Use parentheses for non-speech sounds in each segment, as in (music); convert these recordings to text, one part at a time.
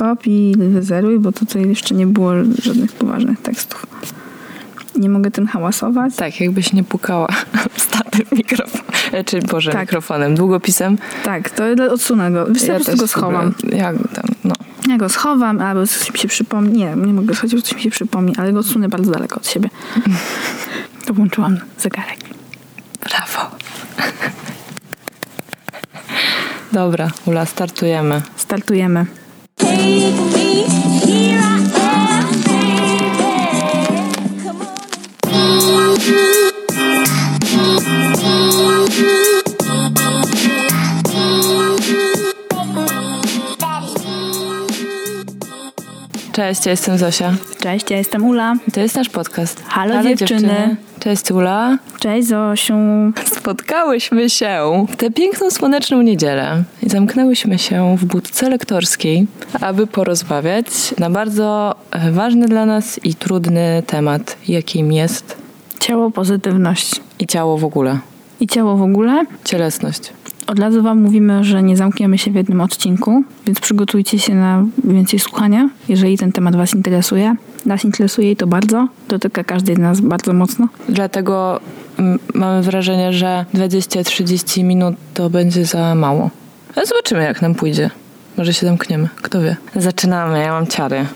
stop i wyzeruj, bo tutaj jeszcze nie było żadnych poważnych tekstów. Nie mogę tym hałasować. Tak, jakbyś nie pukała (laughs) starym mikrofonem, czy Boże, Tak. mikrofonem, długopisem. Tak, to odsunę go. Wiesz, ja po go schowam. Sobie, ja tam, no. Ja go schowam, albo coś mi się przypomni. Nie, nie mogę schować, bo coś mi się przypomni, ale go odsunę bardzo daleko od siebie. (laughs) To włączyłam zegarek. Brawo. Dobra, Ula, startujemy. Startujemy. Here I am, baby. Come on. Cześć, ja jestem Zosia. Cześć, ja jestem Ula. To jest nasz podcast. Halo, dziewczyny. Cześć Ula. Cześć Zosiu. Spotkałyśmy się w tę piękną, słoneczną niedzielę i zamknęłyśmy się w budce lektorskiej, aby porozmawiać na bardzo e, ważny dla nas i trudny temat, jakim jest Ciało, pozytywność. i ciało w ogóle. I ciało w ogóle. Cielesność. Od razu wam mówimy, że nie zamkniemy się w jednym odcinku, więc przygotujcie się na więcej słuchania, jeżeli ten temat was interesuje. Nas interesuje i to bardzo. Dotyka każdej z nas bardzo mocno. Dlatego mm, mamy wrażenie, że 20-30 minut to będzie za mało. Zobaczymy, jak nam pójdzie. Może się zamkniemy, kto wie. Zaczynamy, ja mam ciary.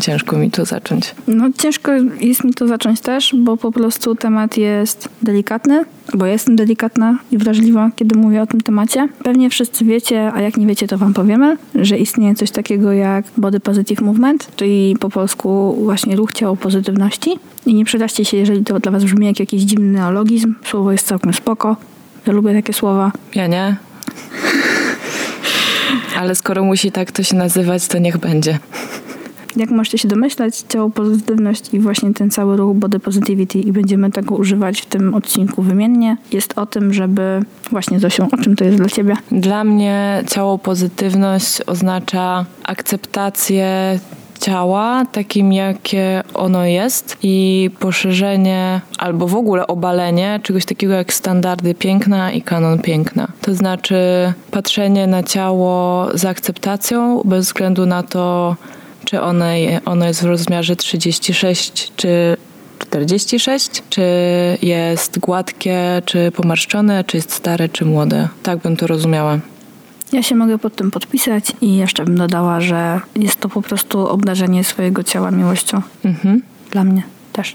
Ciężko mi to zacząć. No ciężko jest mi to zacząć też, bo po prostu temat jest delikatny, bo jestem delikatna i wrażliwa, kiedy mówię o tym temacie. Pewnie wszyscy wiecie, a jak nie wiecie, to wam powiemy, że istnieje coś takiego jak Body Positive Movement, czyli po polsku właśnie ruch ciało pozytywności. I nie przeraźcie się, jeżeli to dla was brzmi jak jakiś dziwny neologizm. Słowo jest całkiem spoko. Ja lubię takie słowa. Ja nie. Ale skoro musi tak to się nazywać, to niech będzie. Jak możecie się domyślać, ciało pozytywność i właśnie ten cały ruch body positivity i będziemy tego używać w tym odcinku wymiennie, jest o tym, żeby właśnie Zosią, o czym to jest dla ciebie? Dla mnie ciało pozytywność oznacza akceptację ciała takim, jakie ono jest i poszerzenie albo w ogóle obalenie czegoś takiego jak standardy piękna i kanon piękna. To znaczy patrzenie na ciało z akceptacją bez względu na to, czy ono, ono jest w rozmiarze 36 czy 46, czy jest gładkie, czy pomarszczone, czy jest stare, czy młode. Tak bym to rozumiała. Ja się mogę pod tym podpisać i jeszcze bym dodała, że jest to po prostu obdarzenie swojego ciała miłością. Mhm. Dla mnie też.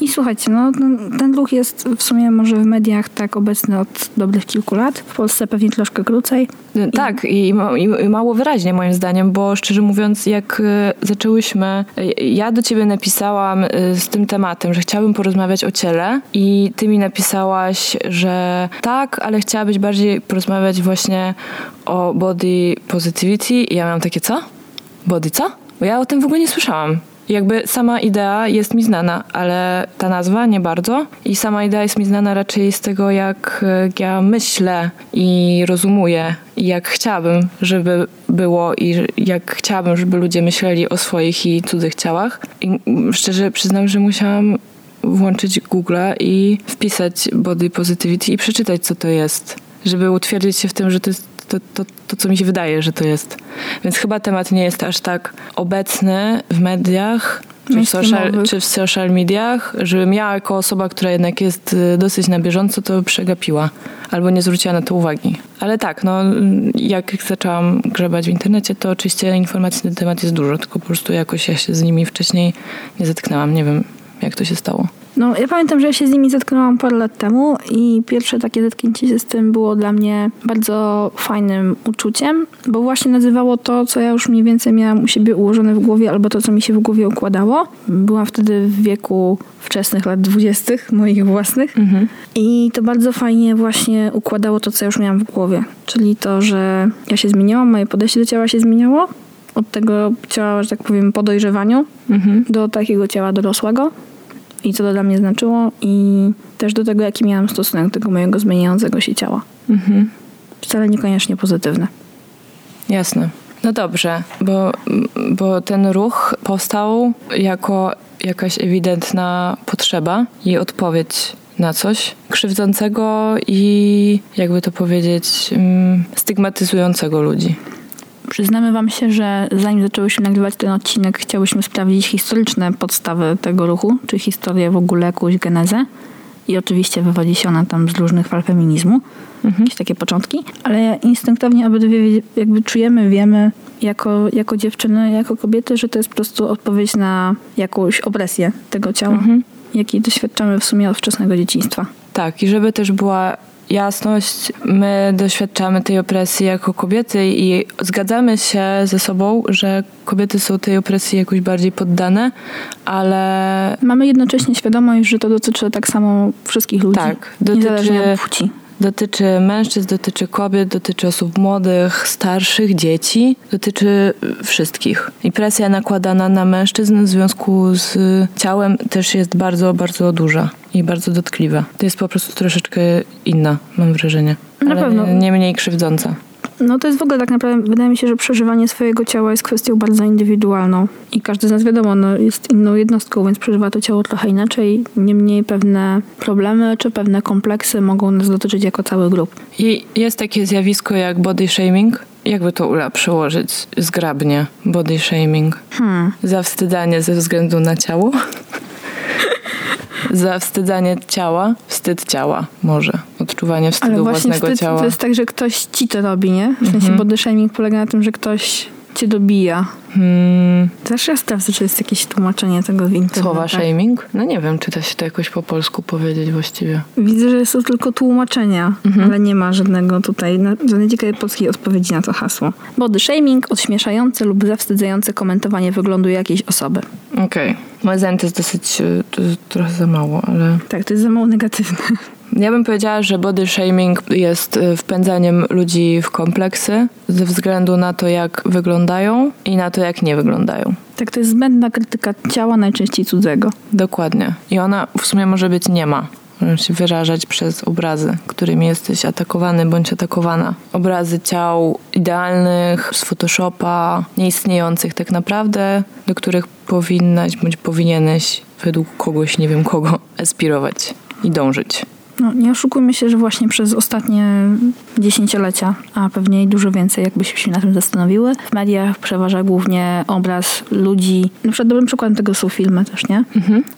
I słuchajcie, no, ten- ruch jest w sumie może w mediach tak obecny od dobrych kilku lat. W Polsce pewnie troszkę krócej. Tak, i, ma- i i mało wyraźnie moim zdaniem, bo szczerze mówiąc, jak y, zaczęłyśmy, y, ja do ciebie napisałam y, z tym tematem, że chciałabym porozmawiać o ciele i ty mi napisałaś, że tak, ale chciałabyś bardziej porozmawiać właśnie o body positivity i ja miałam takie, co? Body co? Bo ja o tym w ogóle nie słyszałam. Jakby sama idea jest mi znana, ale ta nazwa nie bardzo. I sama idea jest mi znana raczej z tego, jak e, ja myślę i rozumuję, i jak chciałabym, żeby było, i jak chciałabym, żeby ludzie myśleli o swoich i cudzych ciałach. I szczerze przyznam, że musiałam włączyć Google'a i wpisać body positivity i przeczytać, co to jest, żeby utwierdzić się w tym, że to jest to, to, to, co mi się wydaje, że to jest. Więc chyba temat nie jest aż tak obecny w mediach, czy w, social, czy w social mediach, żebym ja jako osoba, która jednak jest y, dosyć na bieżąco, to przegapiła albo nie zwróciła na to uwagi. Ale tak, no jak zaczęłam grzebać w internecie, to oczywiście informacji na temat jest dużo, tylko po prostu jakoś ja się z nimi wcześniej nie zetknęłam. Nie wiem, jak to się stało. No, ja pamiętam, że ja się z nimi zetknęłam parę lat temu i pierwsze takie zetknięcie się z tym było dla mnie bardzo fajnym uczuciem, bo właśnie nazywało to, co ja już mniej więcej miałam u siebie ułożone w głowie, albo to, co mi się w głowie układało. Byłam wtedy w wieku wczesnych lat dwudziestych, moich własnych. I to bardzo fajnie właśnie układało to, co ja już miałam w głowie. Czyli to, że ja się zmieniłam, moje podejście do ciała się zmieniało. Od tego ciała, że tak powiem, po dojrzewaniu do takiego ciała dorosłego i co to dla mnie znaczyło i też do tego, jaki miałam stosunek do tego mojego zmieniającego się ciała. Wcale niekoniecznie pozytywny. Jasne. No dobrze, bo, bo ten ruch powstał jako jakaś ewidentna potrzeba i odpowiedź na coś krzywdzącego i jakby to powiedzieć, mm, stygmatyzującego ludzi. Przyznamy wam się, że zanim zaczęłyśmy nagrywać ten odcinek, chciałyśmy sprawdzić historyczne podstawy tego ruchu, czy historię w ogóle, jakąś genezę. I oczywiście wywodzi się ona tam z różnych fal feminizmu, jakieś takie początki, ale instynktownie obydwie jakby czujemy, wiemy jako, jako dziewczyny, jako kobiety, że to jest po prostu odpowiedź na jakąś opresję tego ciała, jakiej doświadczamy w sumie od wczesnego dzieciństwa. Tak, i żeby też była jasność, my doświadczamy tej opresji jako kobiety i zgadzamy się ze sobą, że kobiety są tej opresji jakoś bardziej poddane, ale Mamy jednocześnie świadomość, że to dotyczy tak samo wszystkich ludzi, Tak, niezależnie dotyczy- od płci. Dotyczy mężczyzn, dotyczy kobiet, dotyczy osób młodych, starszych, dzieci, dotyczy wszystkich. I presja nakładana na mężczyzn w związku z ciałem też jest bardzo, bardzo duża i bardzo dotkliwa. To jest po prostu troszeczkę inna, mam wrażenie. Na pewno. Nie mniej krzywdząca. No to jest w ogóle tak naprawdę, wydaje mi się, że przeżywanie swojego ciała jest kwestią bardzo indywidualną. I każdy z nas wiadomo, no, jest inną jednostką, więc przeżywa to ciało trochę inaczej. Niemniej pewne problemy czy pewne kompleksy mogą nas dotyczyć jako cały grup. I jest takie zjawisko jak body shaming. Jakby to Ula przełożyć zgrabnie? Body shaming. Hmm. Zawstydzanie ze względu na ciało. Zawstydzanie ciała, wstyd ciała może. Odczuwanie wstydu Ale właśnie własnego wstyd ciała. to jest tak, że ktoś ci to robi, nie? W sensie Mhm. body shaming polega na tym, że ktoś cię dobija. Hmm, Też ja sprawdzę, czy jest jakieś tłumaczenie tego w internecie. słowa shaming? No nie wiem, czy da się to jakoś po polsku powiedzieć właściwie. Widzę, że są tylko tłumaczenia, Mhm. ale nie ma żadnego tutaj, żadnej ciekawej polskiej odpowiedzi na to hasło. Body shaming, odśmieszające lub zawstydzające komentowanie wyglądu jakiejś osoby. Okej. Moje zdanie to jest dosyć, e, to jest trochę za mało, ale... Tak, to jest za mało negatywne. Ja bym powiedziała, że body shaming jest e, wpędzaniem ludzi w kompleksy ze względu na to, jak wyglądają i na to, jak nie wyglądają. Tak, to jest zbędna krytyka ciała, najczęściej cudzego. Dokładnie. I ona w sumie może być nie ma. Może się wyrażać przez obrazy, którymi jesteś atakowany bądź atakowana. Obrazy ciał idealnych, z Photoshopa, nieistniejących tak naprawdę, do których powinnaś bądź powinieneś według kogoś, nie wiem kogo, (laughs) aspirować i dążyć. No, nie oszukujmy się, że właśnie przez ostatnie dziesięciolecia, a pewnie i dużo więcej, jakbyśmy się na tym zastanowiły, w mediach przeważa głównie obraz ludzi. Na przykład dobrym przykładem tego są filmy też, nie?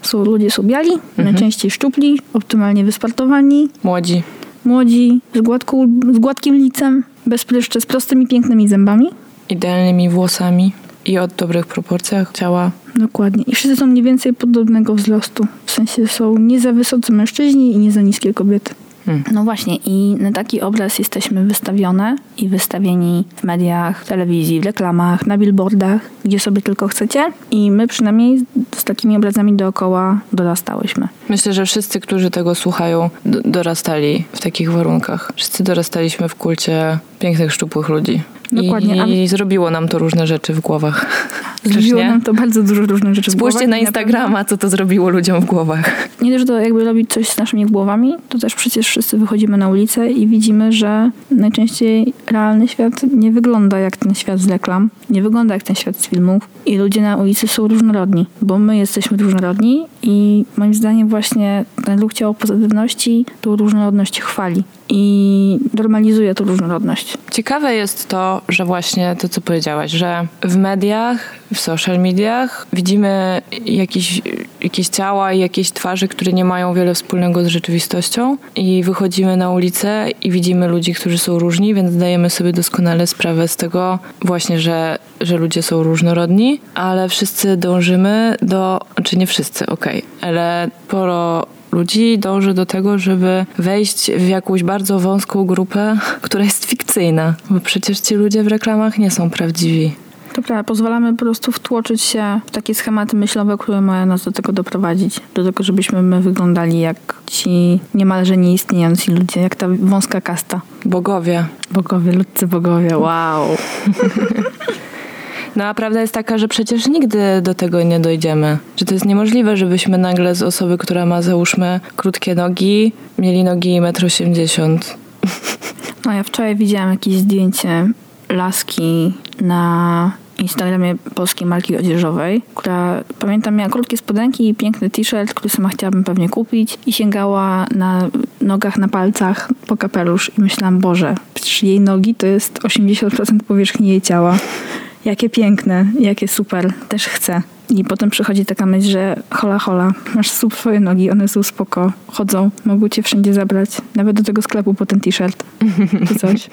Są ludzie są biali, najczęściej szczupli, optymalnie wysportowani, Młodzi. młodzi, z, gładką, z gładkim licem, bez pryszczy, z prostymi, pięknymi zębami. idealnymi włosami i o dobrych proporcjach ciała. Dokładnie. I wszyscy są mniej więcej podobnego wzrostu. W sensie są nie za wysocy mężczyźni i nie za niskie kobiety. Hmm. No właśnie, i na taki obraz jesteśmy wystawione i wystawieni w mediach, w telewizji, w reklamach, na billboardach, gdzie sobie tylko chcecie. I my przynajmniej z takimi obrazami dookoła dorastałyśmy. Myślę, że wszyscy, którzy tego słuchają, dorastali w takich warunkach. Wszyscy dorastaliśmy w kulcie pięknych, szczupłych ludzi. Dokładnie, I, i zrobiło nam to różne rzeczy w głowach. (laughs) Zrobiło nam to bardzo dużo różnych rzeczy w Spójrzcie głowach na i Instagrama, co to zrobiło ludziom w głowach. nie że to jakby robić coś z naszymi głowami, to też przecież wszyscy wychodzimy na ulicę i widzimy, że najczęściej realny świat nie wygląda jak ten świat z reklam, nie wygląda jak ten świat z filmów i ludzie na ulicy są różnorodni, bo my jesteśmy różnorodni i moim zdaniem właśnie ten ruch ciało pozytywności tą różnorodność chwali i normalizuje tą różnorodność. Ciekawe jest to, że właśnie to, co powiedziałaś, że w mediach, w social mediach widzimy jakieś, jakieś ciała i jakieś twarze, które nie mają wiele wspólnego z rzeczywistością i wychodzimy na ulicę i widzimy ludzi, którzy są różni, więc zdajemy sobie doskonale sprawę z tego właśnie, że, że ludzie są różnorodni, ale wszyscy dążymy do, czy nie wszyscy, okej, ale sporo ludzi dąży do tego, żeby wejść w jakąś bardzo wąską grupę, (laughs) która jest fikcyjna, bo przecież ci ludzie w reklamach nie są prawdziwi. To prawda, pozwalamy po prostu wtłoczyć się w takie schematy myślowe, które mają nas do tego doprowadzić. Do tego, żebyśmy my wyglądali jak ci niemalże nieistniejący ludzie, jak ta wąska kasta. Bogowie. Bogowie, ludcy bogowie, wow. (laughs) No a prawda jest taka, że przecież nigdy do tego nie dojdziemy. Że to jest niemożliwe, żebyśmy nagle z osoby, która ma załóżmy krótkie nogi, mieli nogi 1,80 m. No ja wczoraj widziałam jakieś zdjęcie laski na Instagramie polskiej marki odzieżowej, która pamiętam miała krótkie spodenki i piękny t-shirt, który sama chciałabym pewnie kupić i sięgała na nogach, na palcach po kapelusz i myślałam, Boże, patrzysz jej nogi, to jest 80% powierzchni jej ciała. Jakie piękne, jakie super, też chcę. I potem przychodzi taka myśl, że hola hola, masz super swoje nogi, one są spoko, chodzą, mogą cię wszędzie zabrać, nawet do tego sklepu po ten t-shirt czy coś.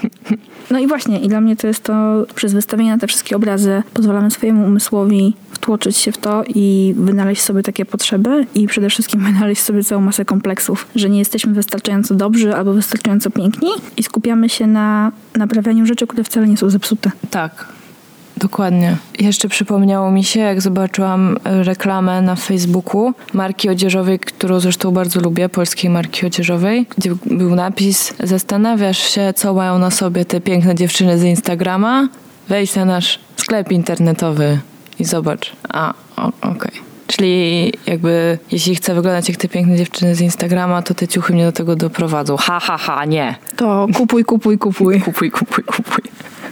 No i właśnie, i dla mnie to jest to, przez wystawienie na te wszystkie obrazy pozwalamy swojemu umysłowi wtłoczyć się w to i wynaleźć sobie takie potrzeby i przede wszystkim (laughs) wynaleźć sobie całą masę kompleksów, że nie jesteśmy wystarczająco dobrzy albo wystarczająco piękni i skupiamy się na naprawianiu rzeczy, które wcale nie są zepsute. Tak, dokładnie. Jeszcze przypomniało mi się, jak zobaczyłam e, reklamę na Facebooku marki odzieżowej, którą zresztą bardzo lubię, polskiej marki odzieżowej, gdzie był napis Zastanawiasz się, co mają na sobie te piękne dziewczyny z Instagrama? Wejdź na nasz sklep internetowy i zobacz. A, okej. Czyli jakby jeśli chcę wyglądać jak te piękne dziewczyny z Instagrama, to te ciuchy mnie do tego doprowadzą. Ha, ha, ha, nie. To kupuj, kupuj, kupuj. Kupuj, kupuj, kupuj.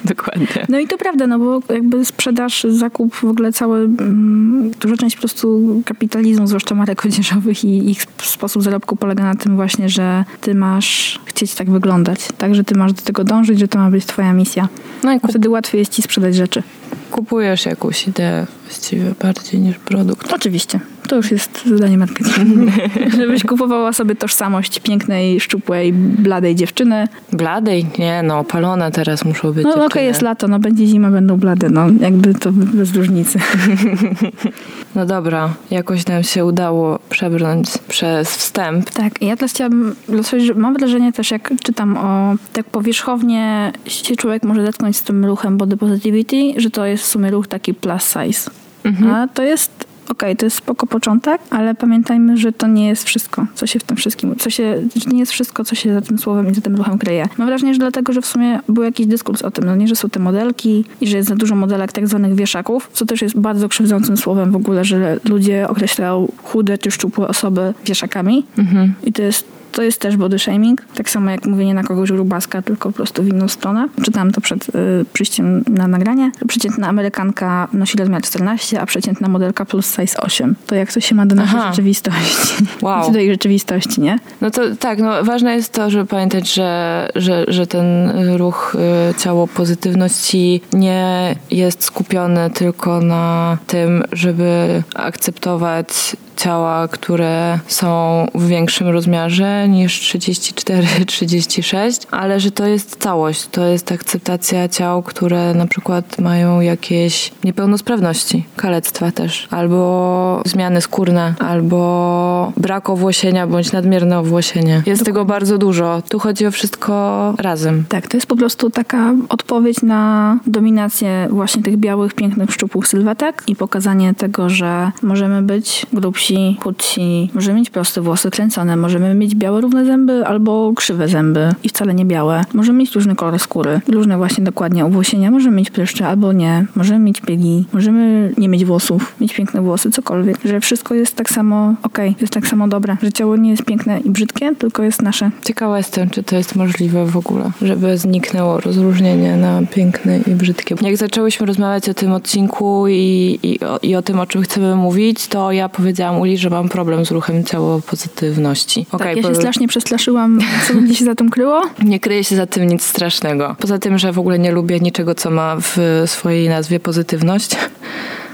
(laughs) Dokładnie. No i to prawda, no bo jakby sprzedaż, zakup, w ogóle cały, mm, duża część po prostu kapitalizmu, zwłaszcza marek odzieżowych i ich sposób zarobku polega na tym właśnie, że ty masz chcieć tak wyglądać, tak, że ty masz do tego dążyć, że to ma być twoja misja. No i A kup- wtedy łatwiej jest ci sprzedać rzeczy. kupujesz jakąś ideę właściwie bardziej niż produkt. Oczywiście. To już jest zadanie marketingu. (laughs) Żebyś kupowała sobie tożsamość pięknej, szczupłej, bladej dziewczyny. Bladej? Nie, no, palone teraz muszą być No okej, dziewczyny. jest lato, no będzie zima, będą blade, no jakby to bez różnicy. (laughs) No dobra, jakoś nam się udało przebrnąć przez wstęp. Tak, ja też chciałabym, mam wrażenie też jak czytam o tak powierzchownie się człowiek może zetknąć z tym ruchem body positivity, że to jest w sumie ruch taki plus size. A to jest okej, to jest spoko początek, ale pamiętajmy, że to nie jest wszystko, co się w tym wszystkim, co się, nie jest wszystko, co się za tym słowem i za tym ruchem kryje. Mam wrażenie, że dlatego, że w sumie był jakiś dyskurs o tym, no nie, że są te modelki i że jest za dużo modelek tak zwanych wieszaków, co też jest bardzo krzywdzącym słowem w ogóle, że ludzie określają chude czy szczupłe osoby wieszakami. I to jest to jest też body shaming. Tak samo jak mówienie na kogoś grubaska, tylko po prostu w inną stronę. Czytałam to przed y, przyjściem na nagranie. Przeciętna Amerykanka nosi rozmiar 14, a przeciętna modelka plus size 8. To jak to się ma do naszej Aha. rzeczywistości. (laughs) Wow. Do jej rzeczywistości, nie? No to tak, no ważne jest to, żeby pamiętać, że, że, że ten ruch y, ciało pozytywności nie jest skupiony tylko na tym, żeby akceptować ciała, które są w większym rozmiarze niż 34-36, ale że to jest całość. To jest akceptacja ciał, które na przykład mają jakieś niepełnosprawności, kalectwa też, albo zmiany skórne, albo brak owłosienia bądź nadmierne owłosienie. Jest tego bardzo dużo. Tu chodzi o wszystko razem. Tak, to jest po prostu taka odpowiedź na dominację właśnie tych białych, pięknych, szczupłych sylwetek i pokazanie tego, że możemy być grubsi, chudsi, możemy mieć proste włosy kręcone, możemy mieć białe, równe zęby albo krzywe zęby i wcale nie białe. Możemy mieć różny kolor skóry, różne właśnie dokładnie owłosienia, możemy mieć pryszcze albo nie, możemy mieć biegi, możemy nie mieć włosów, mieć piękne włosy, cokolwiek. Że wszystko jest tak samo okej, jest tak samo dobre, że ciało nie jest piękne i brzydkie, tylko jest nasze. Ciekawa jestem, czy to jest możliwe w ogóle, żeby zniknęło rozróżnienie na piękne i brzydkie. Jak zaczęłyśmy rozmawiać o tym odcinku i, i, o, i o tym, o czym chcemy mówić, to ja powiedziałam Uli, że mam problem z ruchem ciało pozytywności. Tak, Okej, ja się po- strasznie przestraszyłam, co będzie się za tym kryło. (laughs) Nie kryje się za tym nic strasznego. Poza tym, że w ogóle nie lubię niczego, co ma w swojej nazwie pozytywność.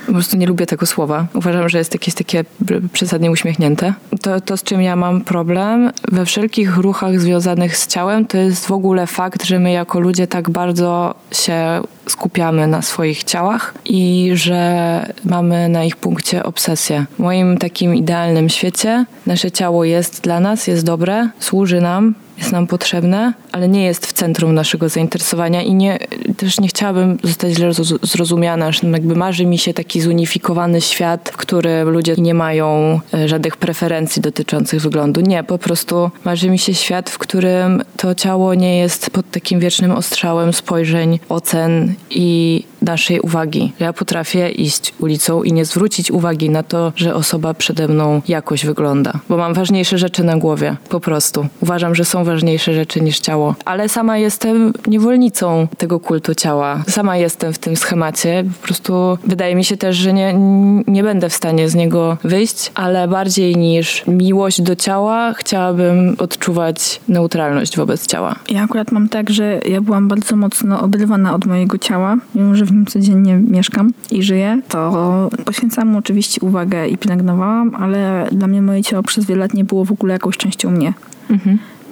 Po prostu nie lubię tego słowa. Uważam, że jest jakieś takie przesadnie uśmiechnięte. To, to, z czym ja mam problem we wszelkich ruchach związanych z ciałem, to jest w ogóle fakt, że my jako ludzie tak bardzo się skupiamy na swoich ciałach i że mamy na ich punkcie obsesję. W moim takim idealnym świecie nasze ciało jest dla nas, jest dobre, służy nam, jest nam potrzebne, ale nie jest w centrum naszego zainteresowania i nie, też nie chciałabym zostać źle zroz- zrozumiana, że jakby marzy mi się taki zunifikowany świat, w którym ludzie nie mają e, żadnych preferencji dotyczących wyglądu. Nie, po prostu marzy mi się świat, w którym to ciało nie jest pod takim wiecznym ostrzałem spojrzeń, ocen i naszej uwagi. Ja potrafię iść ulicą i nie zwrócić uwagi na to, że osoba przede mną jakoś wygląda, bo mam ważniejsze rzeczy na głowie, po prostu. Uważam, że są ważniejsze rzeczy niż ciało, ale sama jestem niewolnicą tego kultu ciała. Sama jestem w tym schemacie. Po prostu wydaje mi się też, że nie, nie będę w stanie z niego wyjść, ale bardziej niż miłość do ciała chciałabym odczuwać neutralność wobec ciała. Ja akurat mam tak, że ja byłam bardzo mocno oderwana od mojego ciała, mimo że w nim codziennie mieszkam i żyję, to poświęcałam mu oczywiście uwagę i pielęgnowałam, ale dla mnie moje ciało przez wiele lat nie było w ogóle jakąś częścią mnie.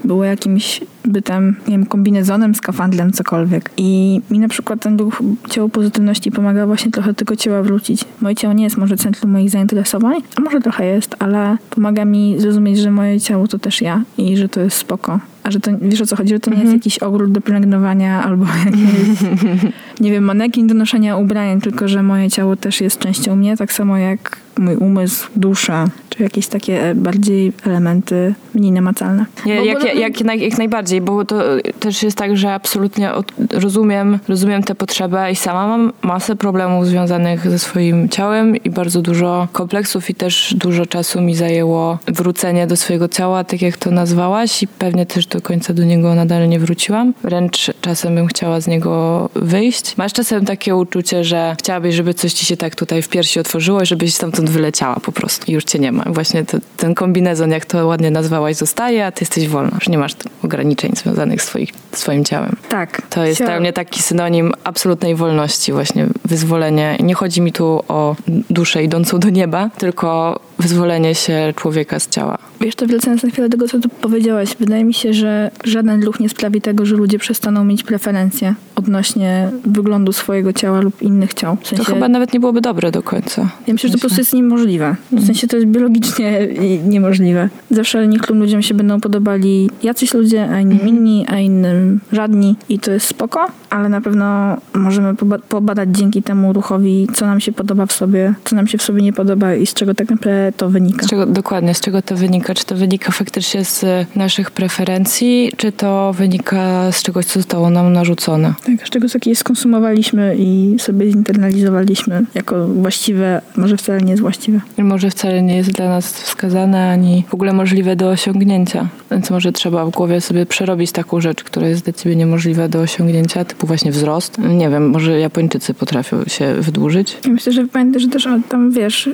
Było jakimś bytem, nie wiem, kombinezonem, skafandrem, cokolwiek. I mi na przykład ten duch ciało pozytywności pomaga właśnie trochę tego ciała wrócić. Moje ciało nie jest może centrum moich zainteresowań, a może trochę jest, ale pomaga mi zrozumieć, że moje ciało to też ja i że to jest spoko. A że to, wiesz o co chodzi, że to nie jest jakiś ogród do pielęgnowania albo (laughs) jakiś, (laughs) nie wiem, manekin do noszenia ubrań, tylko że moje ciało też jest częścią mnie, tak samo jak mój umysł, dusza, czy jakieś takie bardziej elementy mniej namacalne. Nie, Bo jak, ogóle- jak, jak, jak najbardziej, bo to też jest tak, że absolutnie od, rozumiem, rozumiem tę potrzebę i sama mam masę problemów związanych ze swoim ciałem i bardzo dużo kompleksów i też dużo czasu mi zajęło wrócenie do swojego ciała, tak jak to nazwałaś i pewnie też do końca do niego nadal nie wróciłam. Wręcz czasem bym chciała z niego wyjść. Masz czasem takie uczucie, że chciałabyś, żeby coś ci się tak tutaj w piersi otworzyło i żebyś stamtąd wyleciała po prostu i już cię nie ma. Właśnie ten kombinezon, jak to ładnie nazwałaś, zostaje, a ty jesteś wolna. Już nie masz ograniczeń związanych z swoich, swoim ciałem. Tak. To jest dla mnie taki synonim absolutnej wolności, właśnie wyzwolenie. Nie chodzi mi tu o duszę idącą do nieba, tylko wyzwolenie się człowieka z ciała. Wiesz, to wracając na chwilę do tego, co tu powiedziałaś, wydaje mi się, że żaden ruch nie sprawi tego, że ludzie przestaną mieć preferencje odnośnie wyglądu swojego ciała lub innych ciał. W sensie, To chyba nawet nie byłoby dobre do końca. ja myślę, że to po prostu jest niemożliwe. W sensie to jest biologicznie niemożliwe. Zawsze niektórym ludziom się będą podobali jacyś ludzie, a innym inni, a innym żadni i to jest spoko, ale na pewno możemy poba- pobadać dzięki temu ruchowi, co nam się podoba w sobie, co nam się w sobie nie podoba i z czego tak naprawdę to wynika. Z czego, dokładnie, z czego to wynika? Czy to wynika faktycznie z naszych preferencji, czy to wynika z czegoś, co zostało nam narzucone? Tak, z czego jakieś skonsumowaliśmy i sobie zinternalizowaliśmy jako właściwe, może wcale nie jest właściwe. Może wcale nie jest dla nas wskazane, ani w ogóle możliwe do osiągnięcia. Więc może trzeba w głowie sobie przerobić taką rzecz, która jest dla ciebie niemożliwa do osiągnięcia, typu właśnie wzrost. Nie wiem, może Japończycy potrafią się wydłużyć. I myślę, że pamiętaj, że też tam, wiesz,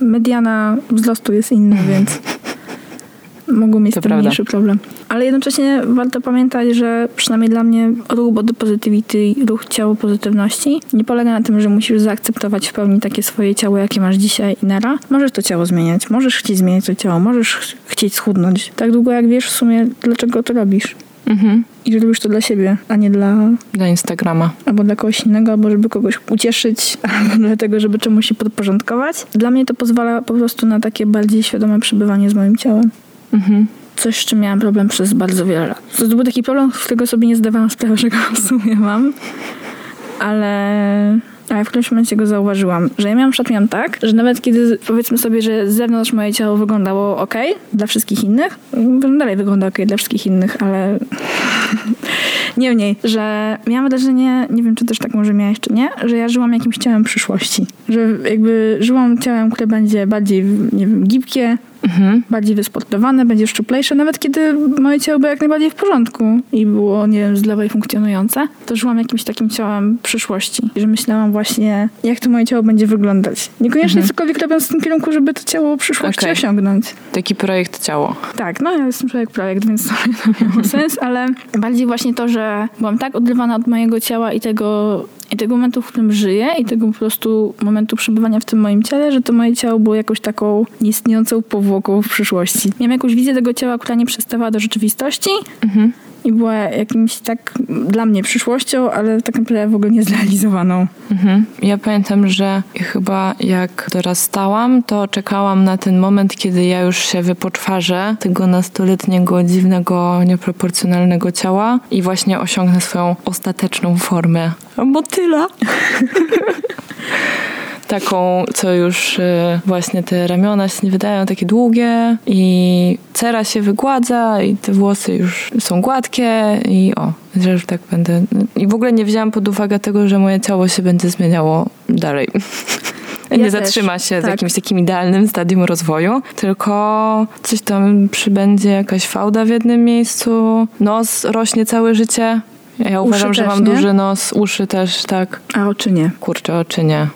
mediana wzrostu jest inna, więc (laughs) mogą mieć To prawda. mniejszy problem. Ale jednocześnie warto pamiętać, że przynajmniej dla mnie ruch body positivity, ruch ciało pozytywności nie polega na tym, że musisz zaakceptować w pełni takie swoje ciało, jakie masz dzisiaj i nara. Możesz to ciało zmieniać, możesz chcieć zmieniać to ciało, możesz ch- chcieć schudnąć. Tak długo jak wiesz w sumie, dlaczego to robisz. Mhm. I że robisz to dla siebie, a nie dla Dla Instagrama. albo dla kogoś innego, albo żeby kogoś ucieszyć, (laughs) albo dlatego, żeby czemuś się podporządkować. Dla mnie to pozwala po prostu na takie bardziej świadome przebywanie z moim ciałem. Mhm. Coś, z czym miałam problem przez bardzo wiele lat. To był taki problem, z którego sobie nie zdawałam sprawy, (laughs) że go w sumie mam. Ale... Ale w którymś momencie go zauważyłam, że ja miałam, przykład miałam tak, że nawet kiedy powiedzmy sobie, że z zewnątrz moje ciało wyglądało ok dla wszystkich innych, dalej wygląda ok dla wszystkich innych, ale (laughs) Niemniej, że miałam wrażenie, nie wiem czy też tak może miałeś czy nie, że ja żyłam jakimś ciałem przyszłości. Że jakby żyłam ciałem, które będzie bardziej, nie wiem, gibkie, Mhm. bardziej wysportowane, będzie szczuplejsze, nawet kiedy moje ciało było jak najbardziej w porządku i było, nie wiem, zdrowe i funkcjonujące, to żyłam jakimś takim ciałem przyszłości. Że myślałam właśnie, jak to moje ciało będzie wyglądać. Niekoniecznie cokolwiek robiąc w tym kierunku, żeby to ciało przyszłości Okej. osiągnąć. Taki projekt ciało. Tak, no ja jestem człowiek projekt, więc to miało sens, ale bardziej właśnie to, że byłam tak oderwana od mojego ciała i tego, i tego momentu, w którym żyję i tego po prostu momentu przebywania w tym moim ciele, że to moje ciało było jakąś taką nieistniejącą powłoką w przyszłości. Miałam jakąś wizję tego ciała, która nie przystawała do rzeczywistości Mhm. I była jakimś tak dla mnie przyszłością, ale tak naprawdę w ogóle niezrealizowaną. Mhm. Ja pamiętam, że chyba jak dorastałam, to czekałam na ten moment, kiedy ja już się wypoczwarzę tego nastoletniego, dziwnego, nieproporcjonalnego ciała i właśnie osiągnę swoją ostateczną formę motyla. (laughs) taką, co już y, właśnie te ramiona się nie wydają takie długie i cera się wygładza i te włosy już są gładkie i o, że już tak będę. I w ogóle nie wzięłam pod uwagę tego, że moje ciało się będzie zmieniało dalej. (laughs) nie też, zatrzyma się w tak. jakimś takim idealnym stadium rozwoju, tylko coś tam przybędzie, jakaś fałda w jednym miejscu, nos rośnie całe życie. Ja uważam, że też, mam nie? duży nos, uszy też, tak. A oczy nie. Kurczę, oczy nie.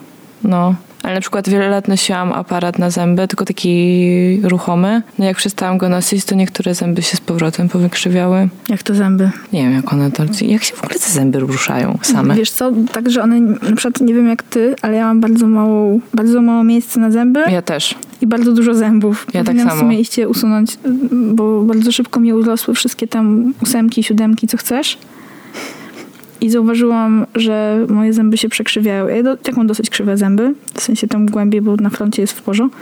No. Ale na przykład wiele lat nosiłam aparat na zęby, tylko taki ruchomy. No jak przestałam go nosić, to niektóre zęby się z powrotem powykrzywiały. Jak to zęby. Nie wiem, jak one to... Jak się w ogóle te zęby ruszają same? Wiesz co, tak, że one, na przykład nie wiem jak ty, ale ja mam bardzo małą, bardzo mało miejsca na zęby Ja też. i bardzo dużo zębów. Ja tak Powinnam samo. w sumie iść je usunąć, bo bardzo szybko mi urosły wszystkie tam ósemki, siódemki, co chcesz. I zauważyłam, że moje zęby się przekrzywiają. Ja do, tak mam dosyć krzywe zęby, w sensie tam głębiej, bo na froncie jest w porządku.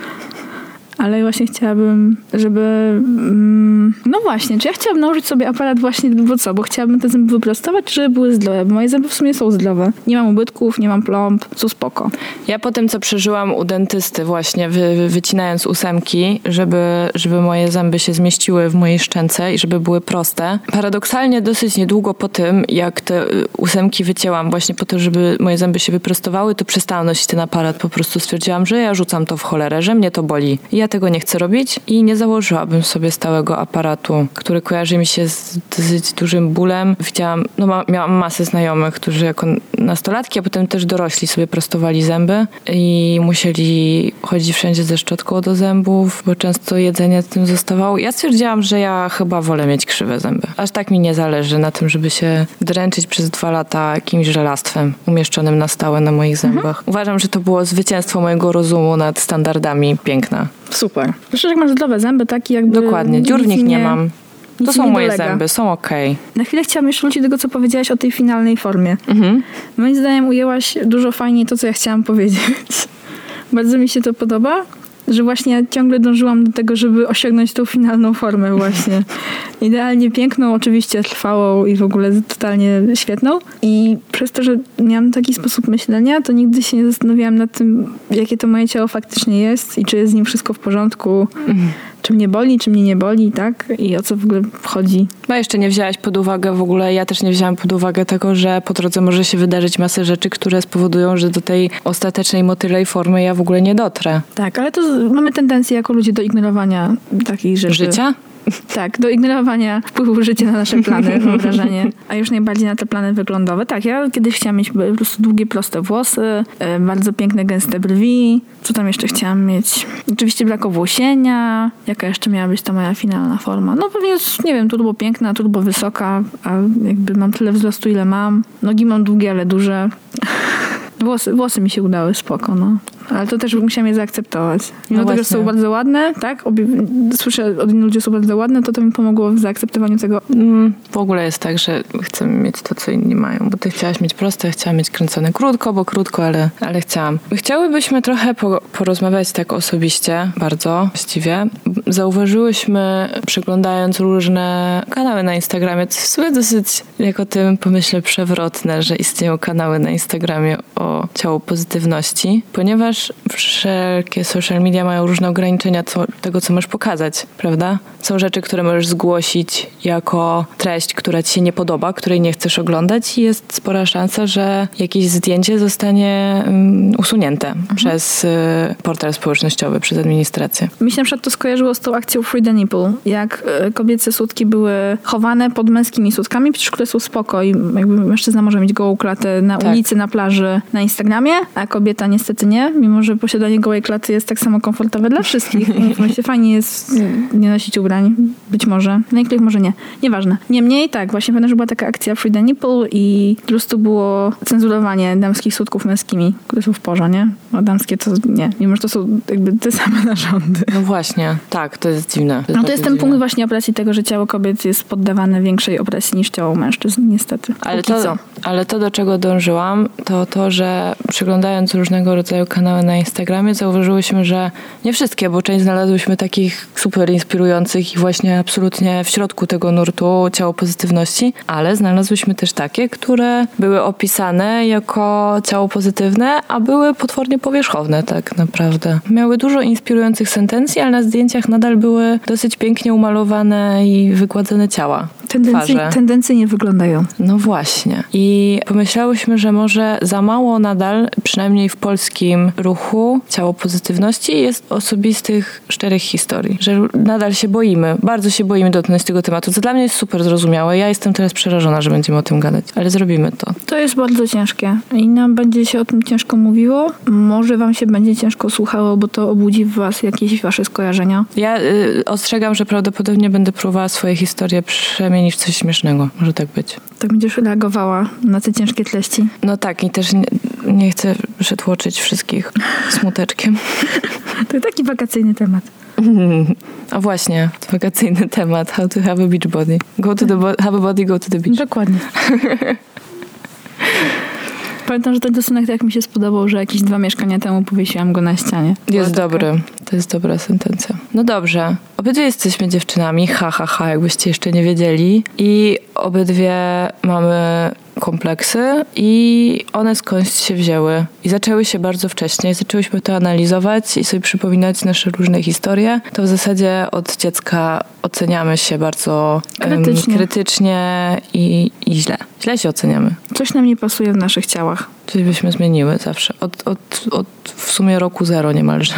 Ale właśnie chciałabym, żeby... Mm, no właśnie, czy ja chciałabym nałożyć sobie aparat właśnie, bo co? Bo chciałabym te zęby wyprostować, czy żeby były zdrowe? Bo moje zęby w sumie są zdrowe. Nie mam ubytków, nie mam plomb, są spoko. Ja po tym, co przeżyłam u dentysty właśnie, wy, wy, wycinając ósemki, żeby, żeby moje zęby się zmieściły w mojej szczęce i żeby były proste. Paradoksalnie dosyć niedługo po tym, jak te y, ósemki wycięłam właśnie po to, żeby moje zęby się wyprostowały, to przestałam nosić ten aparat. Po prostu stwierdziłam, że ja rzucam to w cholerę, że mnie to boli. Ja tego nie chcę robić i nie założyłabym sobie stałego aparatu, który kojarzy mi się z dosyć dużym bólem. Widziałam, no ma, miałam masę znajomych, którzy jako nastolatki, a potem też dorośli sobie prostowali zęby i musieli chodzić wszędzie ze szczotką do zębów, bo często jedzenie tym zostawało. Ja stwierdziłam, że ja chyba wolę mieć krzywe zęby. Aż tak mi nie zależy na tym, żeby się dręczyć przez dwa lata jakimś żelastwem umieszczonym na stałe na moich zębach. Uważam, że to było zwycięstwo mojego rozumu nad standardami piękna. Super. Zresztą jak masz zdrowe zęby, taki jakby... Dokładnie, dziur w nic nich ci nie mam. To są nie moje dolega. zęby, są okej. Na chwilę chciałam jeszcze wrócić do tego, co powiedziałaś o tej finalnej formie. Mhm. Moim zdaniem ujęłaś dużo fajniej to, co ja chciałam powiedzieć. (laughs) Bardzo mi się to podoba, że właśnie ciągle dążyłam do tego, żeby osiągnąć tą finalną formę właśnie. Idealnie piękną, oczywiście trwałą i w ogóle totalnie świetną. I przez to, że miałam taki sposób myślenia, to nigdy się nie zastanawiałam nad tym, jakie to moje ciało faktycznie jest i czy jest z nim wszystko w porządku. Czy mnie boli, czy mnie nie boli, tak? I o co w ogóle chodzi. No jeszcze nie wzięłaś pod uwagę w ogóle, ja też nie wzięłam pod uwagę tego, że po drodze może się wydarzyć masę rzeczy, które spowodują, że do tej ostatecznej motylej formy ja w ogóle nie dotrę. Tak, ale to mamy tendencję jako ludzie do ignorowania takich rzeczy. Życia? (laughs) Tak, do ignorowania wpływu życia na nasze plany, (laughs) mam wrażenie. A już najbardziej na te plany wyglądowe. Tak, ja kiedyś chciałam mieć po prostu długie, proste włosy, e, bardzo piękne, gęste brwi. Co tam jeszcze chciałam mieć? Oczywiście brak owłosienia. Jaka jeszcze miała być ta moja finalna forma? No pewnie, już, nie wiem, turbo piękna, turbo wysoka, a jakby mam tyle wzrostu, ile mam. Nogi mam długie, ale duże. (laughs) Włosy, włosy mi się udały, spoko, no. Ale to też musiałam je zaakceptować. Mimo No tego, że są bardzo ładne, tak? Obie, słyszę od innych ludzi, że są bardzo ładne, to to mi pomogło w zaakceptowaniu tego. Mm, w ogóle jest tak, że chcemy mieć to, co inni mają, bo ty chciałaś mieć proste, ja chciałam mieć kręcone krótko, bo krótko, ale, ale chciałam. Chciałybyśmy trochę po, porozmawiać tak osobiście, bardzo właściwie. Zauważyłyśmy, przeglądając różne kanały na Instagramie, co w sumie dosyć, jak o tym pomyślę, przewrotne, że istnieją kanały na Instagramie o ciało pozytywności, ponieważ wszelkie social media mają różne ograniczenia co, tego, co możesz pokazać, prawda? Są rzeczy, które możesz zgłosić jako treść, która ci się nie podoba, której nie chcesz oglądać i jest spora szansa, że jakieś zdjęcie zostanie um, usunięte przez y, portal społecznościowy, przez administrację. Mi się na przykład to skojarzyło z tą akcją Free the Nipple. Jak e, kobiece sutki były chowane pod męskimi sutkami, przecież które są spoko i jakby mężczyzna może mieć gołą klatę na Tak. ulicy, na plaży, na Instagramie, a kobieta niestety nie, mimo że posiadanie gołej klaty jest tak samo komfortowe dla wszystkich. (laughs) Mówmy się, fajnie jest nie nosić ubrań, być może. Na niektórych może nie. Nieważne. Niemniej tak, właśnie pamiętam, że była taka akcja Free the Nipple i po prostu było cenzurowanie damskich sutków męskimi, które są w porze, nie? A damskie to nie. Mimo, że to są jakby te same (laughs) narządy. No właśnie, tak, to jest dziwne. No to jest ten dziwne. punkt właśnie opresji tego, że ciało kobiet jest poddawane większej opresji niż ciało mężczyzn, niestety. Ale Póki to, co. ale to, do czego dążyłam, to to, że przeglądając różnego rodzaju kanały na Instagramie, zauważyłyśmy, że nie wszystkie, bo część znalazłyśmy takich super inspirujących i właśnie absolutnie w środku tego nurtu ciało pozytywności, ale znalazłyśmy też takie, które były opisane jako ciało pozytywne, a były potwornie powierzchowne tak naprawdę. Miały dużo inspirujących sentencji, ale na zdjęciach nadal były dosyć pięknie umalowane i wygładzone ciała. Twarze. tendencyjnie wyglądają. No właśnie. I pomyślałyśmy, że może za mało nadal, przynajmniej w polskim ruchu ciało pozytywności, jest osobistych, szczerych historii. Że nadal się boimy, bardzo się boimy dotknąć tego tematu, co dla mnie jest super zrozumiałe. Ja jestem teraz przerażona, że będziemy o tym gadać, ale zrobimy to. To jest bardzo ciężkie i nam będzie się o tym ciężko mówiło. Może wam się będzie ciężko słuchało, bo to obudzi w was jakieś wasze skojarzenia. Ja y, ostrzegam, że prawdopodobnie będę próbowała swoje historie przemienić w coś śmiesznego. Może tak być. Tak będziesz reagowała na te ciężkie treści. No tak, i też nie, nie chcę przytłoczyć wszystkich smuteczkiem. (laughs) To taki wakacyjny temat. A właśnie, wakacyjny temat. How to have a beach body. Go to the bo- have a body, go to the beach. Dokładnie. Pamiętam, że ten rysunek tak mi się spodobał, że jakieś dwa mieszkania temu powiesiłam go na ścianie. Była Jest taka- dobry. To jest dobra sentencja. No dobrze. Obydwie jesteśmy dziewczynami. Ha, ha, ha, jakbyście jeszcze nie wiedzieli. I obydwie mamy kompleksy i one skądś się wzięły. I zaczęły się bardzo wcześnie. Zaczęłyśmy to analizować i sobie przypominać nasze różne historie. To w zasadzie od dziecka oceniamy się bardzo Krytycznie. krytycznie i, i źle. Źle się oceniamy. Coś nam nie pasuje w naszych ciałach. Coś byśmy zmieniły zawsze. Od, od, od w sumie roku zero niemalże.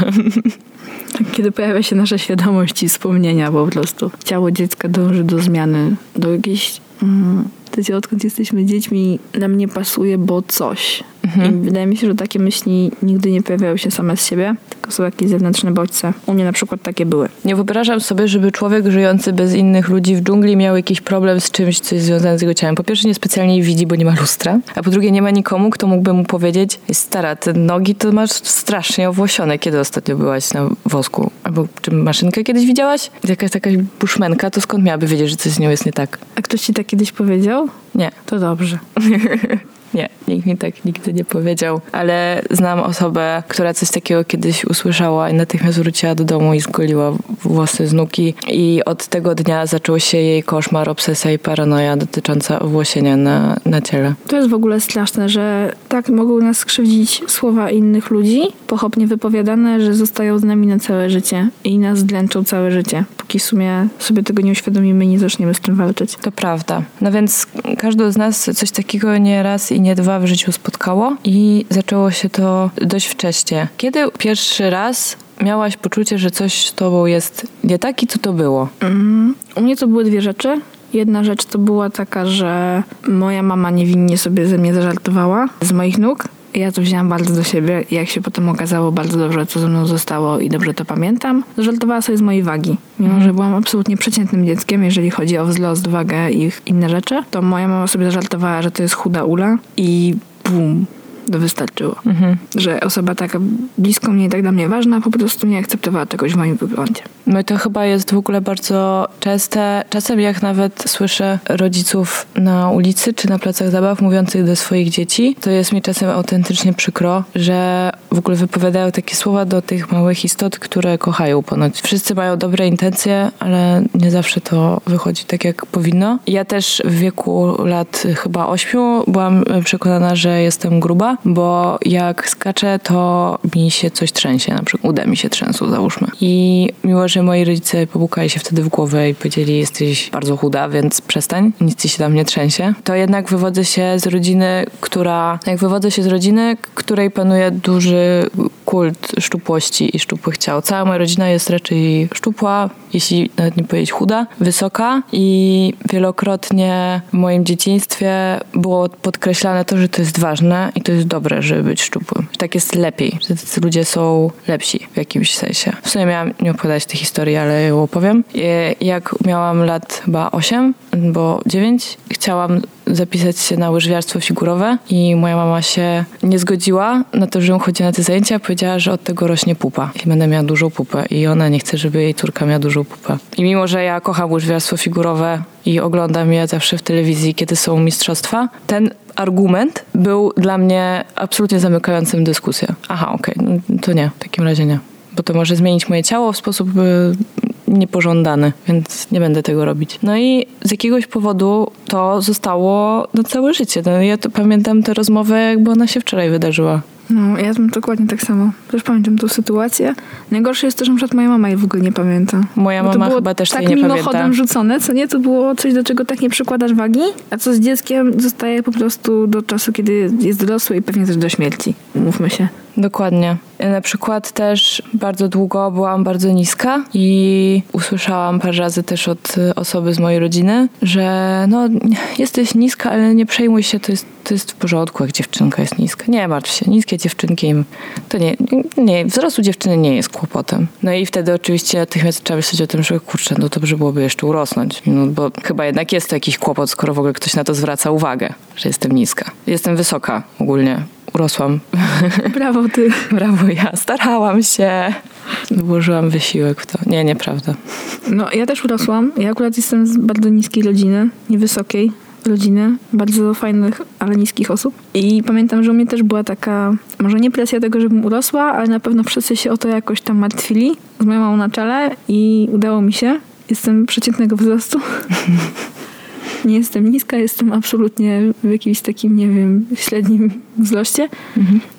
(laughs) Kiedy pojawia się nasza świadomość i wspomnienia po prostu. Ciało dziecka dąży do zmiany, do jakiejś... Mm, ciało, odkąd jesteśmy dziećmi, nam nie pasuje, bo coś. I wydaje mi się, że takie myśli nigdy nie pojawiają się same z siebie, tylko są jakieś zewnętrzne bodźce. U mnie na przykład takie były. Nie wyobrażam sobie, żeby człowiek żyjący bez innych ludzi w dżungli miał jakiś problem z czymś, co jest związane z jego ciałem. Po pierwsze, niespecjalnie widzi, bo nie ma lustra, a po drugie, nie ma nikomu, kto mógłby mu powiedzieć: Stara, te nogi to masz strasznie owłosione. Kiedy ostatnio byłaś na wosku? Albo czy maszynkę kiedyś widziałaś? Jakaś jakaś buszmenka, to skąd miałaby wiedzieć, że coś z nią jest nie tak? A ktoś ci tak kiedyś powiedział? Nie. To dobrze. (laughs) Nie, nikt mi tak nigdy nie powiedział, ale znam osobę, która coś takiego kiedyś usłyszała i natychmiast wróciła do domu i zgoliła włosy z nuki i od tego dnia zaczął się jej koszmar, obsesja i paranoja dotycząca owłosienia na, na ciele. To jest w ogóle straszne, że tak mogą nas skrzywdzić słowa innych ludzi, pochopnie wypowiadane, że zostają z nami na całe życie i nas dręczą całe życie, póki w sumie sobie tego nie uświadomimy i nie zaczniemy z tym walczyć. To prawda. No więc każdy z nas coś takiego nie raz i nie dwa w życiu spotkało i zaczęło się to dość wcześnie. Kiedy pierwszy raz miałaś poczucie, że coś z tobą jest nie tak i co to było? Mm, U mnie to były dwie rzeczy. Jedna rzecz to była taka, że moja mama niewinnie sobie ze mnie zażartowała z moich nóg. Ja to wzięłam bardzo do siebie i jak się potem okazało bardzo dobrze, co ze mną zostało i dobrze to pamiętam. Zażartowała sobie z mojej wagi. Mimo, że byłam absolutnie przeciętnym dzieckiem, jeżeli chodzi o wzrost, wagę i inne rzeczy, to moja mama sobie zażartowała, że to jest chuda ula i bum, wystarczyło. Że osoba taka blisko mnie i tak dla mnie ważna po prostu nie akceptowała czegoś w moim wyglądzie. No i to chyba jest w ogóle bardzo częste. Czasem jak nawet słyszę rodziców na ulicy czy na placach zabaw mówiących do swoich dzieci, to jest mi czasem autentycznie przykro, że w ogóle wypowiadają takie słowa do tych małych istot, które kochają ponoć. Wszyscy mają dobre intencje, ale nie zawsze to wychodzi tak, jak powinno. Ja też w wieku lat chyba ośmiu byłam przekonana, że jestem gruba, bo jak skaczę, to mi się coś trzęsie, na przykład uda mi się trzęsło, załóżmy. I miło, że moi rodzice popukali się wtedy w głowę i powiedzieli, jesteś bardzo chuda, więc przestań, nic ci się tam nie trzęsie. To jednak wywodzę się z rodziny, która, jak wywodzę się z rodziny, której panuje duży kult szczupłości i szczupłych ciał. Cała moja rodzina jest raczej szczupła, jeśli nawet nie powiedzieć chuda, wysoka i wielokrotnie w moim dzieciństwie było podkreślane to, że to jest ważne i to jest dobre, żeby być szczupłym. Tak jest lepiej, że tacy ludzie są lepsi w jakimś sensie. W sumie miałam nie opowiadać tej historii, ale ją opowiem. Jak miałam lat chyba 8, bo 9, chciałam zapisać się na łyżwiarstwo figurowe i moja mama się nie zgodziła na to, żebym chodziła na te zajęcia. Powiedziała, że od tego rośnie pupa i będę miała dużą pupę i ona nie chce, żeby jej córka miała dużą pupę. I mimo, że ja kocham łyżwiarstwo figurowe i oglądam je zawsze w telewizji, kiedy są mistrzostwa, ten argument był dla mnie absolutnie zamykającym dyskusję. Aha, okej, no to nie, w takim razie nie. Bo to może zmienić moje ciało w sposób y, niepożądany, więc nie będę tego robić. No i z jakiegoś powodu to zostało na całe życie. No, ja pamiętam tę rozmowę, jakby ona się wczoraj wydarzyła. No, ja mam dokładnie tak samo. Też pamiętam tą sytuację. Najgorsze jest to, że na przykład moja mama jej w ogóle nie pamięta. Moja Bo to mama było chyba też tak nie mimochodem pamięta. rzucone, co nie? To było coś, do czego tak nie przykładasz wagi, a co z dzieckiem zostaje po prostu do czasu, kiedy jest dorosły i pewnie też do śmierci. Mówmy się. Dokładnie. Na przykład też bardzo długo byłam bardzo niska i usłyszałam parę razy też od y, osoby z mojej rodziny, że no jesteś niska, ale nie przejmuj się, to jest, to jest w porządku, jak dziewczynka jest niska. Nie martw się, niskie dziewczynki, im- to nie, nie, wzrost u dziewczyny nie jest kłopotem. No i wtedy oczywiście natychmiast trzeba myśleć o tym, że kurczę, no dobrze byłoby jeszcze urosnąć, no bo chyba jednak jest to jakiś kłopot, skoro w ogóle ktoś na to zwraca uwagę, że jestem niska. Jestem wysoka ogólnie. Urosłam. (laughs) Brawo ty. Brawo, ja starałam się. Włożyłam wysiłek w to. Nie, nieprawda. No, ja też urosłam. Ja akurat jestem z bardzo niskiej rodziny, niewysokiej rodziny, bardzo fajnych, ale niskich osób. I pamiętam, że u mnie też była taka, może nie presja tego, żebym urosła, ale na pewno wszyscy się o to jakoś tam martwili. Z moją mamą na czele i udało mi się. Jestem przeciętnego wzrostu. (laughs) Nie jestem niska, jestem absolutnie w jakimś takim, nie wiem, średnim wzroście.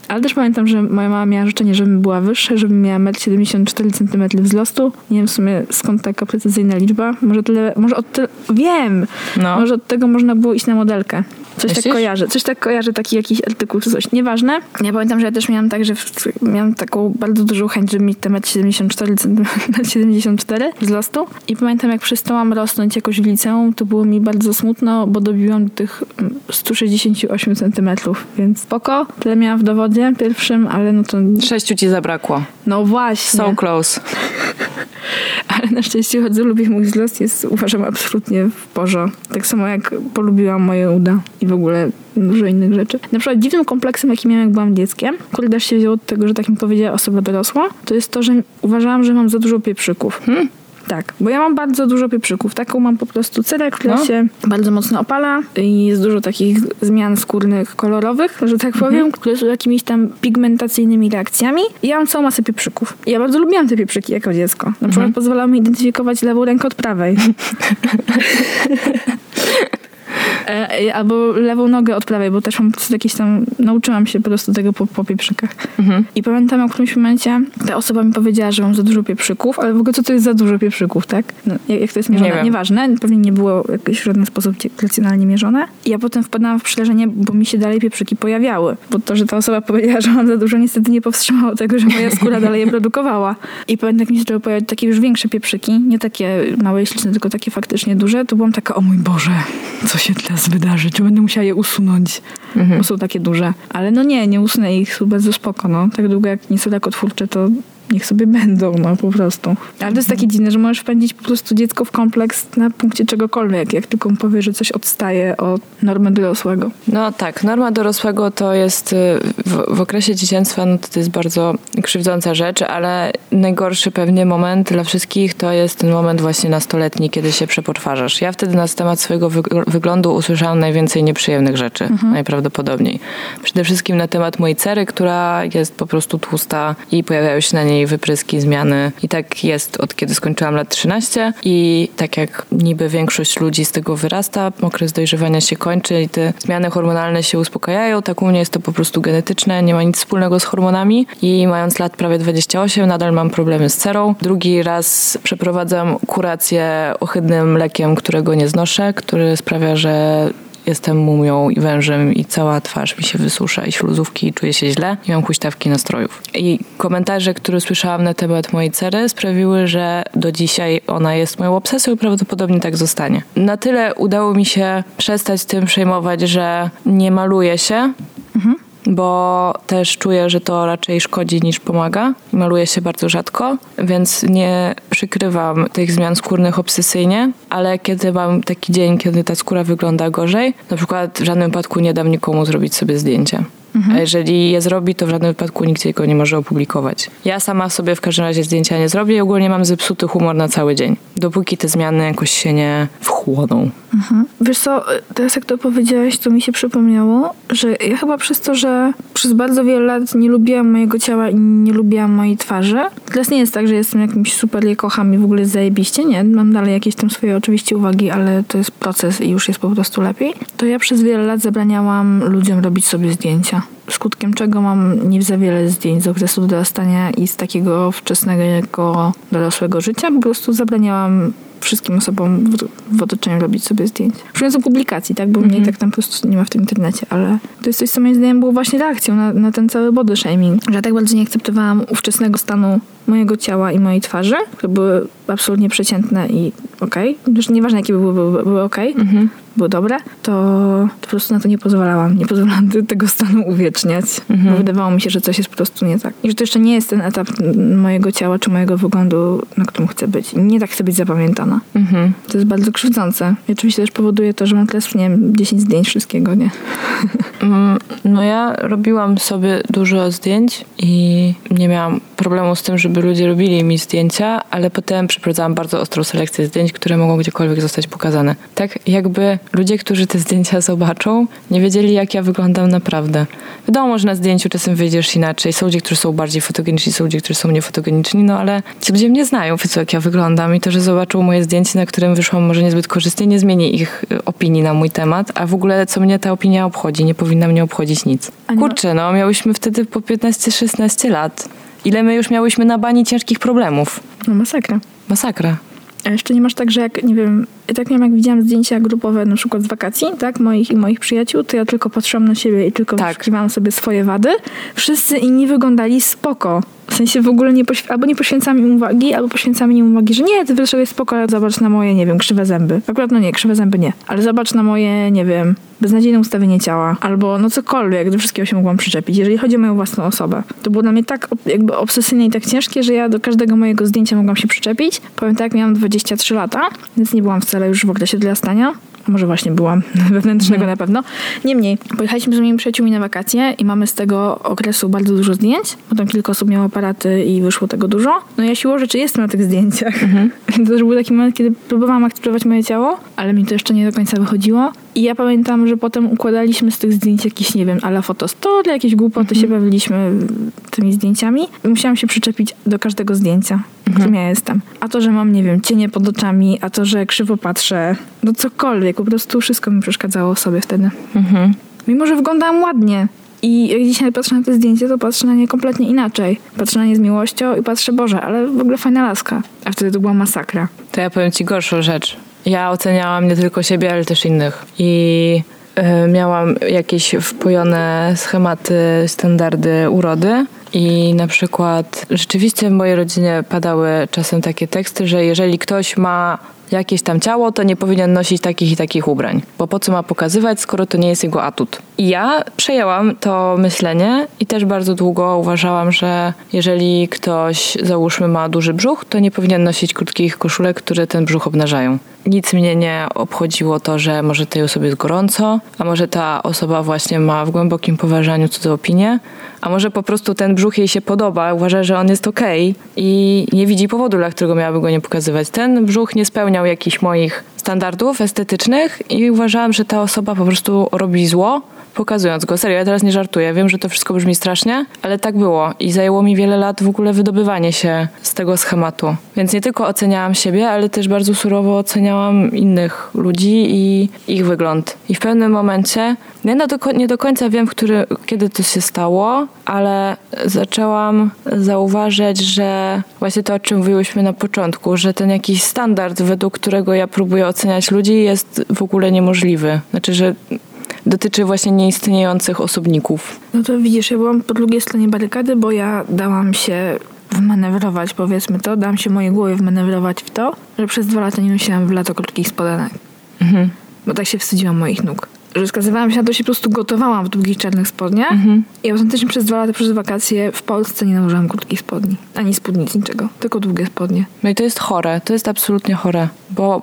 Ale też pamiętam, że moja mama miała życzenie, żebym była wyższa, żebym miała 1,74 cm wzrostu. Nie wiem w sumie skąd taka precyzyjna liczba. Może tyle, może od tyle, wiem! No. Może od tego można było iść na modelkę. Coś Myślisz? tak kojarzy, coś tak kojarzy, taki jakiś artykuł czy coś. Nieważne. Ja pamiętam, że ja też miałam tak, że w, miałam taką bardzo dużą chęć, żeby mieć te 1,74 cm, 74 wzrostu. I pamiętam, jak przestałam rosnąć jakoś w liceum, to było mi bardzo smutno, bo dobiłam do tych mm, 168 cm, więc spoko. Tyle miałam w dowodzie pierwszym, ale no to... Sześciu ci zabrakło. No właśnie. So close. (laughs) Ale na szczęście chodzę, lubię mój wzrost, jest uważam absolutnie w porządku. Tak samo jak polubiłam moje uda i w ogóle dużo innych rzeczy. Na przykład dziwnym kompleksem, jaki miałam jak byłam dzieckiem, który też się wziął od tego, że tak mi powiedziała osoba dorosła, to jest to, że uważałam, że mam za dużo pieprzyków. Tak, bo ja mam bardzo dużo pieprzyków. Taką mam po prostu cerę, która No. się bardzo mocno opala i jest dużo takich zmian skórnych, kolorowych, że tak powiem, które są jakimiś tam pigmentacyjnymi reakcjami. I ja mam całą masę pieprzyków. Ja bardzo lubiłam te pieprzyki jako dziecko. Na przykład pozwalały mi identyfikować lewą rękę od prawej. (laughs) E, Albo lewą nogę od prawej, bo też mam jakieś tam... Nauczyłam się po prostu tego po, po pieprzykach. I pamiętam, w którymś momencie ta osoba mi powiedziała, że mam za dużo pieprzyków, ale w ogóle co to jest za dużo pieprzyków, tak? No, jak, jak to jest mierzone? Nie. Nieważne, pewnie nie było jakoś w żaden sposób racjonalnie mierzone. I ja potem wpadłam w przerażenie, bo mi się dalej pieprzyki pojawiały. Bo to, że ta osoba powiedziała, że mam za dużo, niestety nie powstrzymało tego, że moja skóra dalej je produkowała. I pamiętam, jak mi się zaczęły pojawiać takie już większe pieprzyki, nie takie małe i śliczne, tylko takie faktycznie duże, to byłam taka, o mój Boże, co się teraz wydarzy? Czy będę musiała je usunąć? Bo są takie duże. Ale no nie, nie usunę ich, są bardzo spoko, no. Tak długo jak nie są rakotwórcze, to niech sobie będą, no po prostu. Ale to jest takie dziwne, że możesz wpędzić po prostu dziecko w kompleks na punkcie czegokolwiek, jak tylko mu powie, że coś odstaje od normy dorosłego. No tak, norma dorosłego to jest y, w, w okresie dzieciństwa, no to, jest bardzo krzywdząca rzecz, ale najgorszy pewnie moment dla wszystkich to jest ten moment właśnie nastoletni, kiedy się przeportwarzasz. Ja wtedy na temat swojego wyg- wyglądu usłyszałam najwięcej nieprzyjemnych rzeczy, najprawdopodobniej. Przede wszystkim na temat mojej cery, która jest po prostu tłusta i pojawiają się na niej wypryski, zmiany. I tak jest od kiedy skończyłam lat 13 i tak jak niby większość ludzi z tego wyrasta, okres dojrzewania się kończy i te zmiany hormonalne się uspokajają, tak u mnie jest to po prostu genetyczne, nie ma nic wspólnego z hormonami i mając lat prawie 28 nadal mam problemy z cerą. Drugi raz przeprowadzam kurację ohydnym lekiem, którego nie znoszę, który sprawia, że jestem mumią i wężem i cała twarz mi się wysusza i śluzówki i czuję się źle i mam huśtawki nastrojów. I komentarze, które słyszałam na temat mojej cery sprawiły, że do dzisiaj ona jest moją obsesją i prawdopodobnie tak zostanie. Na tyle udało mi się przestać tym przejmować, że nie maluję się, bo też czuję, że to raczej szkodzi niż pomaga. Maluję się bardzo rzadko, więc nie przykrywam tych zmian skórnych obsesyjnie, ale kiedy mam taki dzień, kiedy ta skóra wygląda gorzej, na przykład w żadnym wypadku nie dam nikomu zrobić sobie zdjęcia. A jeżeli je zrobi, to w żadnym wypadku nikt jego nie może opublikować. Ja sama sobie w każdym razie zdjęcia nie zrobię i ogólnie mam zepsuty humor na cały dzień. Dopóki te zmiany jakoś się nie wchłoną. Mhm. Wiesz co, teraz jak to powiedziałeś, to mi się przypomniało, że ja chyba przez to, że przez bardzo wiele lat nie lubiłam mojego ciała i nie lubiłam mojej twarzy. Teraz nie jest tak, że jestem jakimś super, je kocham i w ogóle zajebiście, nie. Mam dalej jakieś tam swoje oczywiście uwagi, ale to jest proces i już jest po prostu lepiej. To ja przez wiele lat zabraniałam ludziom robić sobie zdjęcia. Skutkiem czego mam nie za wiele zdjęć z okresu dorastania i z takiego wczesnego dorosłego życia. Po prostu zabraniałam wszystkim osobom w, w otoczeniu robić sobie zdjęć. Przyjącą publikacji, tak? Bo mnie tak tam po prostu nie ma w tym internecie, ale to jest coś, co moim zdaniem było właśnie reakcją na, na ten cały body shaming. Że ja tak bardzo nie akceptowałam ówczesnego stanu mojego ciała i mojej twarzy, które były absolutnie przeciętne i okej. Już nieważne jakie były, były, były okej, były dobre, to, to po prostu na to nie pozwalałam. Nie pozwalałam te- tego stanu uwieczniać, bo wydawało mi się, że coś jest po prostu nie tak. I że to jeszcze nie jest ten etap mojego ciała czy mojego wyglądu, na którym chcę być. Nie tak chcę być zapamiętana. Mhm. To jest bardzo krzywdzące. I oczywiście też powoduje to, że mam teraz, nie wiem, 10 zdjęć wszystkiego, nie? (laughs) Mm, No ja robiłam sobie dużo zdjęć i nie miałam problemu z tym, żeby ludzie robili mi zdjęcia, ale potem przeprowadzałam bardzo ostrą selekcję zdjęć, które mogą gdziekolwiek zostać pokazane. Tak jakby ludzie, którzy te zdjęcia zobaczą, nie wiedzieli jak ja wyglądam naprawdę. Wiadomo, że na zdjęciu czasem wyjdziesz inaczej. Są ludzie, którzy są bardziej fotogeniczni, są ludzie, którzy są niefotogeniczni, no ale ci ludzie mnie znają, wiedzą jak ja wyglądam i to, że zobaczą moje zdjęcie, na którym wyszłam może niezbyt korzystnie, nie zmieni ich y, opinii na mój temat, a w ogóle co mnie ta opinia obchodzi, nie powinna mnie obchodzić nic. Kurczę, no miałyśmy wtedy po 15-16 lat. Ile my już miałyśmy na bani ciężkich problemów. No masakra. Masakra. A jeszcze nie masz tak, że jak, nie wiem, tak miałam, jak widziałam zdjęcia grupowe na przykład z wakacji, tak, moich i moich przyjaciół, to ja tylko patrzyłam na siebie i tylko Tak. wyszukiwałam sobie swoje wady. Wszyscy inni wyglądali spoko. W sensie w ogóle nie poświ- albo nie poświęcam im uwagi, albo poświęcam im uwagi, że nie, ty wyszedłeś spoko, ale zobacz na moje, nie wiem, krzywe zęby. Akurat no nie, krzywe zęby nie. Ale zobacz na moje, nie wiem, beznadziejne ustawienie ciała. Albo no cokolwiek, do wszystkiego się mogłam przyczepić. Jeżeli chodzi o moją własną osobę. To było dla mnie tak jakby obsesyjne i tak ciężkie, że ja do każdego mojego zdjęcia mogłam się przyczepić. Powiem tak, miałam 23 lata, więc nie byłam wcale już w okresie dorastania. A Może właśnie byłam (laughs) wewnętrznego na pewno. Niemniej, pojechaliśmy z moimi przyjaciółmi na wakacje i mamy z tego okresu bardzo dużo zdjęć. Potem kilka osób miało aparaty i wyszło tego dużo. No ja siłą rzeczy jestem na tych zdjęciach. (laughs) to też był taki moment, kiedy próbowałam akceptować moje ciało, ale mi to jeszcze nie do końca wychodziło. I ja pamiętam, że potem układaliśmy z tych zdjęć jakieś, nie wiem, ala fotostory, jakieś głupoty się bawiliśmy tymi zdjęciami. I musiałam się przyczepić do każdego zdjęcia, w którym ja jestem. A to, że mam, nie wiem, cienie pod oczami, a to, że krzywo patrzę, no cokolwiek, po prostu wszystko mi przeszkadzało sobie wtedy. Mhm. Mimo, że wyglądałam ładnie. I jak dzisiaj patrzę na te zdjęcie, to patrzę na nie kompletnie inaczej. Patrzę na nie z miłością i patrzę, Boże, ale w ogóle fajna laska. A wtedy to była masakra. To ja powiem ci gorszą rzecz. Ja oceniałam nie tylko siebie, ale też innych. I y, miałam jakieś wpojone schematy, standardy urody. I na przykład rzeczywiście w mojej rodzinie padały czasem takie teksty, że jeżeli ktoś ma jakieś tam ciało, to nie powinien nosić takich i takich ubrań. Bo po co ma pokazywać, skoro to nie jest jego atut? I ja przejęłam to myślenie i też bardzo długo uważałam, że jeżeli ktoś, załóżmy, ma duży brzuch, to nie powinien nosić krótkich koszulek, które ten brzuch obnażają. Nic mnie nie obchodziło to, że może tej osobie jest gorąco, a może ta osoba właśnie ma w głębokim poważaniu cudze opinie, a może po prostu ten brzuch jej się podoba, uważa, że on jest okej i nie widzi powodu, dla którego miałaby go nie pokazywać. Ten brzuch nie spełniał jakichś moich standardów estetycznych i uważałam, że ta osoba po prostu robi zło, pokazując go. Serio, ja teraz nie żartuję. Wiem, że to wszystko brzmi strasznie, ale tak było. I zajęło mi wiele lat w ogóle wydobywanie się z tego schematu. Więc nie tylko oceniałam siebie, ale też bardzo surowo oceniałam innych ludzi i ich wygląd. I w pewnym momencie, ja no do, nie do końca wiem, który, kiedy to się stało, ale zaczęłam zauważyć, że właśnie to, o czym mówiłyśmy na początku, że ten jakiś standard, według którego ja próbuję oceniać ludzi, jest w ogóle niemożliwy. Znaczy, że dotyczy właśnie nieistniejących osobników. No to widzisz, ja byłam po drugiej stronie barykady, bo ja dałam się wmanewrować, powiedzmy to, dałam się mojej głowie wmanewrować w to, że przez dwa lata nie nosiłam w lato krótkich spodenek. Mhm. Bo tak się wstydziłam moich nóg. Że skazywałam się na to, się po prostu gotowałam w długich czarnych spodniach Mhm. i autentycznie przez dwa lata przez wakacje w Polsce nie nałożyłam krótkich spodni. Ani spódnic, niczego. Tylko długie spodnie. No i to jest chore, to jest absolutnie chore, bo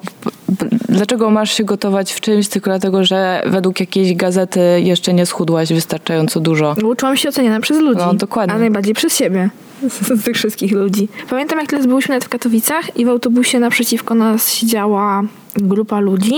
dlaczego masz się gotować w czymś tylko dlatego, że według jakiejś gazety jeszcze nie schudłaś wystarczająco dużo? Uczyłam się oceniana przez ludzi. No, dokładnie. A najbardziej przez siebie. Z, (laughs) z tych wszystkich ludzi. Pamiętam, jak teraz byliśmy nawet w Katowicach i w autobusie naprzeciwko nas siedziała grupa ludzi.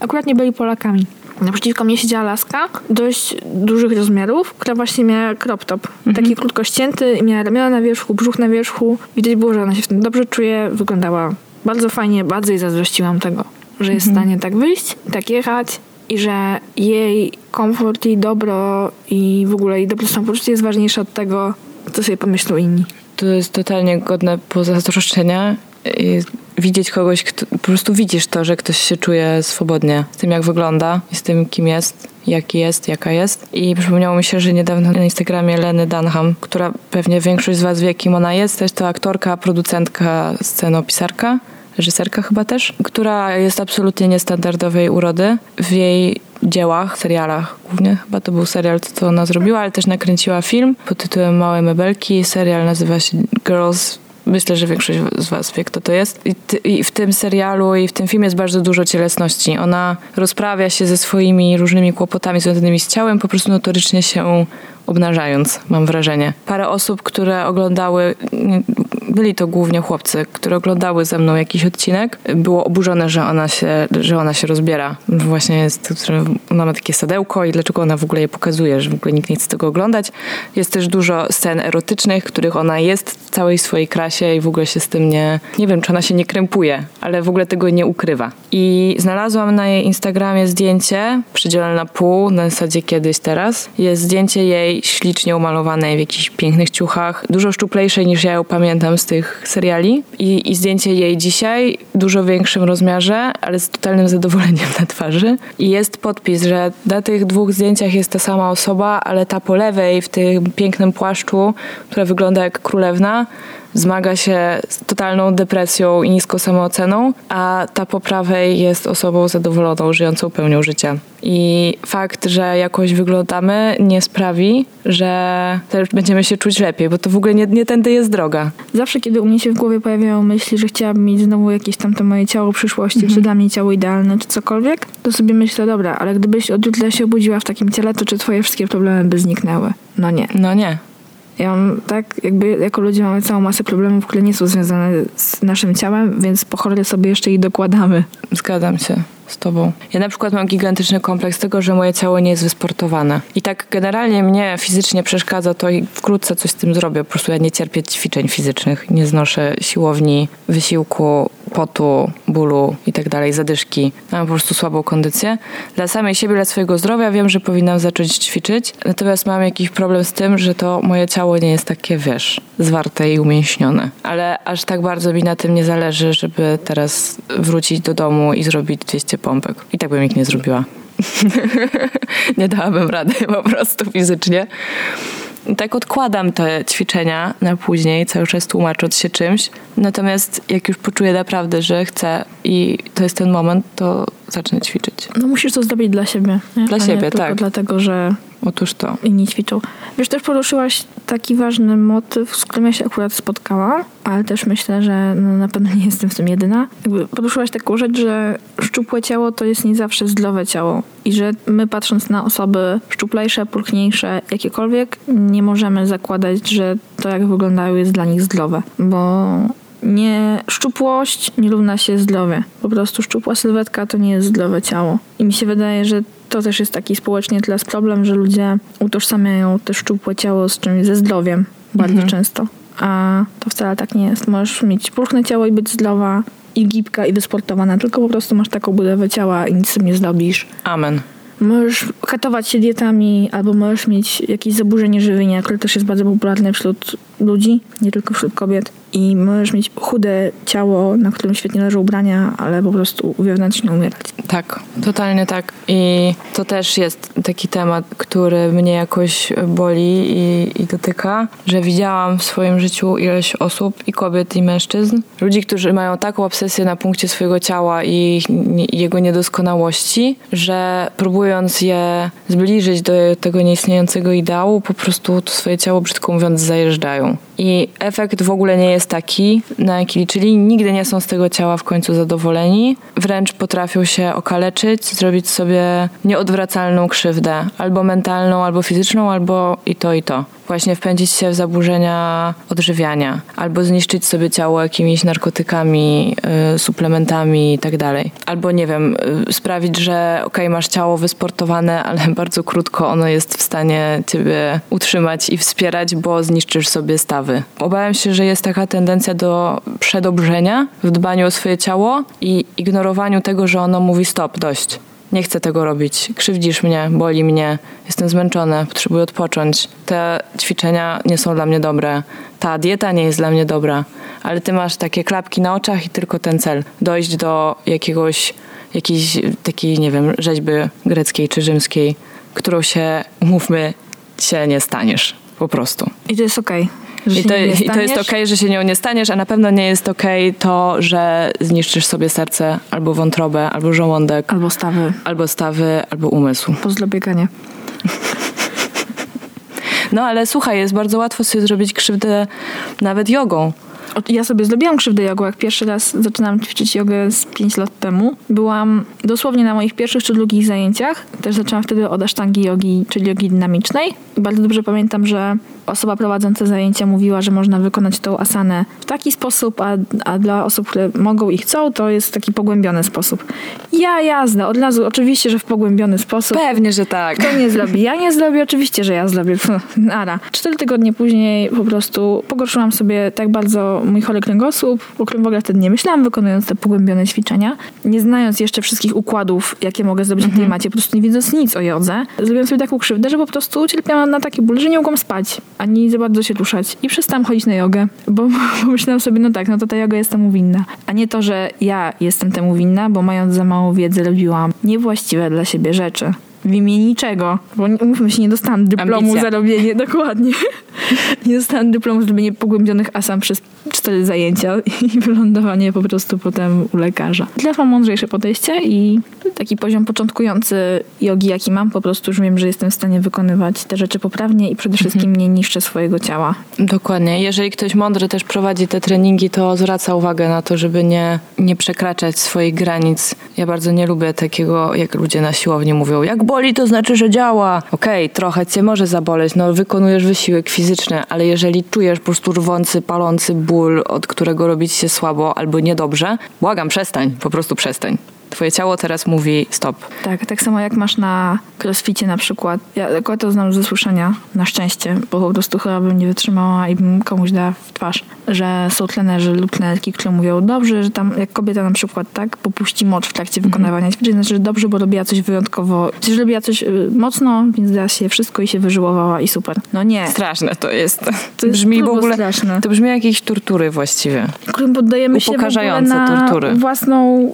Akurat nie byli Polakami. Naprzeciwko mnie siedziała laska dość dużych rozmiarów, która właśnie miała crop top. Taki krótko ścięty i miała ramiona na wierzchu, brzuch na wierzchu. Widać było, że ona się w tym dobrze czuje. Wyglądała bardzo fajnie, bardzo jej zazdrościłam tego, że jest w stanie tak wyjść, tak jechać i że jej komfort, jej dobro i w ogóle jej dobre samopoczucie jest ważniejsze od tego, co sobie pomyślą inni. To jest totalnie godne pozazdroszczenia. I Widzieć kogoś, kto, po prostu widzisz to, że ktoś się czuje swobodnie z tym, jak wygląda i z tym, kim jest, jaki jest, jaka jest. I przypomniało mi się, że niedawno na Instagramie Leny Dunham, która pewnie większość z was wie, kim ona jest, jest to aktorka, producentka, scenopisarka, reżyserka chyba też, która jest absolutnie niestandardowej urody. W jej dziełach, serialach głównie, chyba to był serial, co ona zrobiła, ale też nakręciła film pod tytułem Małe Mebelki. Serial nazywa się Girls Myślę, że większość z Was wie, kto to jest. I, ty, I w tym serialu i w tym filmie jest bardzo dużo cielesności. Ona rozprawia się ze swoimi różnymi kłopotami związanymi z ciałem, po prostu notorycznie się obnażając, mam wrażenie. Parę osób, które oglądały, byli to głównie chłopcy, które oglądały ze mną jakiś odcinek, było oburzone, że ona się, że ona się rozbiera. Właśnie jest, ona ma takie sadełko i dlaczego ona w ogóle je pokazuje, że w ogóle nikt nie chce tego oglądać. Jest też dużo scen erotycznych, których ona jest w całej swojej krasie i w ogóle się z tym nie, nie wiem, czy ona się nie krępuje, ale w ogóle tego nie ukrywa. I znalazłam na jej Instagramie zdjęcie, przydzielone na pół, na zasadzie kiedyś teraz. Jest zdjęcie jej ślicznie umalowanej w jakichś pięknych ciuchach, dużo szczuplejszej niż ja ją pamiętam z tych seriali. I, I zdjęcie jej dzisiaj, dużo większym rozmiarze, ale z totalnym zadowoleniem na twarzy. I jest podpis, że na tych dwóch zdjęciach jest ta sama osoba, ale ta po lewej w tym pięknym płaszczu, która wygląda jak królewna, zmaga się z totalną depresją i niską samooceną, a ta po prawej jest osobą zadowoloną, żyjącą pełnią życia. I fakt, że jakoś wyglądamy, nie sprawi, że też będziemy się czuć lepiej, bo to w ogóle nie, nie tędy jest droga. Zawsze, kiedy u mnie się w głowie pojawiają myśli, że chciałabym mieć znowu jakieś tam to moje ciało przyszłości, czy dla mnie ciało idealne, czy cokolwiek, to sobie myślę, dobra, ale gdybyś od jutra się obudziła w takim ciele, to czy twoje wszystkie problemy by zniknęły? No nie. No nie. Ja mam tak, jakby jako ludzie mamy całą masę problemów, które nie są związane z naszym ciałem, więc po cholerę sobie jeszcze ich dokładamy. Zgadzam się z tobą. Ja na przykład mam gigantyczny kompleks tego, że moje ciało nie jest wysportowane. I tak generalnie mnie fizycznie przeszkadza to i wkrótce coś z tym zrobię. Po prostu ja nie cierpię ćwiczeń fizycznych, nie znoszę siłowni, wysiłku, potu, bólu i tak dalej, zadyszki. Mam po prostu słabą kondycję. Dla samej siebie, dla swojego zdrowia wiem, że powinnam zacząć ćwiczyć. Natomiast mam jakiś problem z tym, że to moje ciało nie jest takie, wiesz, zwarte i umięśnione. Ale aż tak bardzo mi na tym nie zależy, żeby teraz wrócić do domu i zrobić 200 pompek. I tak bym ich nie zrobiła. (laughs) nie dałabym rady po prostu fizycznie. I Tak odkładam te ćwiczenia na później, cały czas tłumacząc się czymś. Natomiast jak już poczuję naprawdę, że chcę i to jest ten moment, to zacznę ćwiczyć. No musisz to zrobić dla siebie. Nie? Dla A siebie, tak. dlatego, że Otóż to. inni ćwiczą. Wiesz, też poruszyłaś taki ważny motyw, z którym ja się akurat spotkałam, ale też myślę, że no, na pewno nie jestem w tym jedyna. Jakby poruszyłaś taką rzecz, że szczupłe ciało to jest nie zawsze zdrowe ciało i że my patrząc na osoby szczuplejsze, pulchniejsze, jakiekolwiek, nie możemy zakładać, że to jak wyglądają jest dla nich zdrowe, bo nie szczupłość nie równa się zdrowie. Po prostu szczupła sylwetka to nie jest zdrowe ciało. I mi się wydaje, że to też jest taki społecznie teraz problem, że ludzie utożsamiają te szczupłe ciało z czymś ze zdrowiem bardzo często. A to wcale tak nie jest. Możesz mieć pulchne ciało i być zdrowa i gibka i wysportowana, tylko po prostu masz taką budowę ciała i nic z tym nie zrobisz. Amen. Możesz katować się dietami, albo możesz mieć jakieś zaburzenie żywienia, które też jest bardzo popularne wśród ludzi, nie tylko wśród kobiet. I możesz mieć chude ciało, na którym świetnie leżą ubrania, ale po prostu wewnętrznie umierać. Tak, totalnie tak. I to też jest taki temat, który mnie jakoś boli i, i dotyka, że widziałam w swoim życiu ileś osób, i kobiet, i mężczyzn, ludzi, którzy mają taką obsesję na punkcie swojego ciała i jego niedoskonałości, że próbując je zbliżyć do tego nieistniejącego ideału, po prostu to swoje ciało, brzydko mówiąc, zajeżdżają. I efekt w ogóle nie jest taki, na jaki liczyli. Nigdy nie są z tego ciała w końcu zadowoleni. Wręcz potrafią się okaleczyć, zrobić sobie nieodwracalną krzywdę. Albo mentalną, albo fizyczną, albo i to, i to. Właśnie wpędzić się w zaburzenia odżywiania. Albo zniszczyć sobie ciało jakimiś narkotykami, y, suplementami i tak dalej. Albo, nie wiem, y, sprawić, że okej, masz ciało wysportowane, (laughs) ale bardzo krótko ono jest w stanie ciebie utrzymać i wspierać, bo zniszczysz sobie stawy. Obawiam się, że jest taka tendencja do przedobrzenia w dbaniu o swoje ciało i ignorowaniu tego, że ono mówi stop, dość. Nie chcę tego robić. Krzywdzisz mnie, boli mnie, jestem zmęczona, potrzebuję odpocząć. Te ćwiczenia nie są dla mnie dobre. Ta dieta nie jest dla mnie dobra. Ale ty masz takie klapki na oczach i tylko ten cel. Dojść do jakiegoś, jakiejś takiej, nie wiem, rzeźby greckiej czy rzymskiej, którą się, umówmy, się nie staniesz. Po prostu. I to jest okej. że I to, I to jest okej, że się nią nie staniesz, a na pewno nie jest okej to, że zniszczysz sobie serce, albo wątrobę, albo żołądek, Albo stawy. albo stawy, albo umysł. Pozdro bieganie. No ale słuchaj, jest bardzo łatwo sobie zrobić krzywdę nawet jogą. Ja sobie zrobiłam krzywdę jogą, jak pierwszy raz zaczynałam ćwiczyć jogę z 5 lat temu. Byłam dosłownie na moich pierwszych czy drugich zajęciach. Też zaczęłam wtedy od asztangi jogi, czyli jogi dynamicznej. Bardzo dobrze pamiętam, że osoba prowadząca zajęcia mówiła, że można wykonać tą asanę w taki sposób, a, a dla osób, które mogą i chcą, to jest taki pogłębiony sposób. Ja jazda, od razu, oczywiście, że w pogłębiony sposób. Pewnie, że tak. Kto nie zrobi? Ja nie zrobię, oczywiście, że ja zrobię. (laughs) Nara. Cztery tygodnie później po prostu pogorszyłam sobie tak bardzo mój chory kręgosłup, o którym w ogóle wtedy nie myślałam, wykonując te pogłębione ćwiczenia. Nie znając jeszcze wszystkich układów, jakie mogę zrobić na tej macie, po prostu nie wiedząc nic o jodze, zrobiłam sobie taką krzywdę, że po prostu cierpiałam na taki ból, że nie mogłam spać, ani za bardzo się ruszać. I przestałam chodzić na jogę, bo (laughs) pomyślałam sobie, no tak, no to ta joga jest temu winna. A nie to, że ja jestem temu winna, bo mając za mało wiedzy robiłam niewłaściwe dla siebie rzeczy. W imię niczego, bo umówmy się, nie dostałam dyplomu Ambicja. za robienie, (laughs) dokładnie. Nie dostałam dyplomu za robienie pogłębionych asam przez cztery zajęcia (laughs) i wylądowanie po prostu potem u lekarza. Mam mądrzejsze podejście i taki poziom początkujący jogi, jaki mam, po prostu już wiem, że jestem w stanie wykonywać te rzeczy poprawnie i przede wszystkim nie niszczę swojego ciała. Dokładnie. Jeżeli ktoś mądry też prowadzi te treningi, to zwraca uwagę na to, żeby nie, nie przekraczać swoich granic. Ja bardzo nie lubię takiego, jak ludzie na siłowni mówią, jak boli, to znaczy, że działa. Okej, trochę cię może zaboleć, no wykonujesz wysiłek fizyczny, ale jeżeli czujesz po prostu rwący, palący ból, od którego robić się słabo albo niedobrze, błagam, przestań, po prostu przestań. Twoje ciało teraz mówi stop. Tak, tak samo jak masz na crossficie na przykład. Ja akurat to znam ze słyszenia, na szczęście, bo po prostu chyba bym nie wytrzymała i bym komuś dała w twarz, że są trenerzy lub trenerki, które mówią dobrze, że tam jak kobieta na przykład tak popuści mocz w trakcie wykonywania ćwiczeń, znaczy, że dobrze, bo robiła coś wyjątkowo, że robiła coś y, mocno, więc dała się wszystko i się wyżyłowała i super. No nie. Straszne to jest. To jest brzmi w ogóle. straszne. To brzmi jak jakieś tortury właściwie. którym poddajemy się w ogóle na tortury. własną,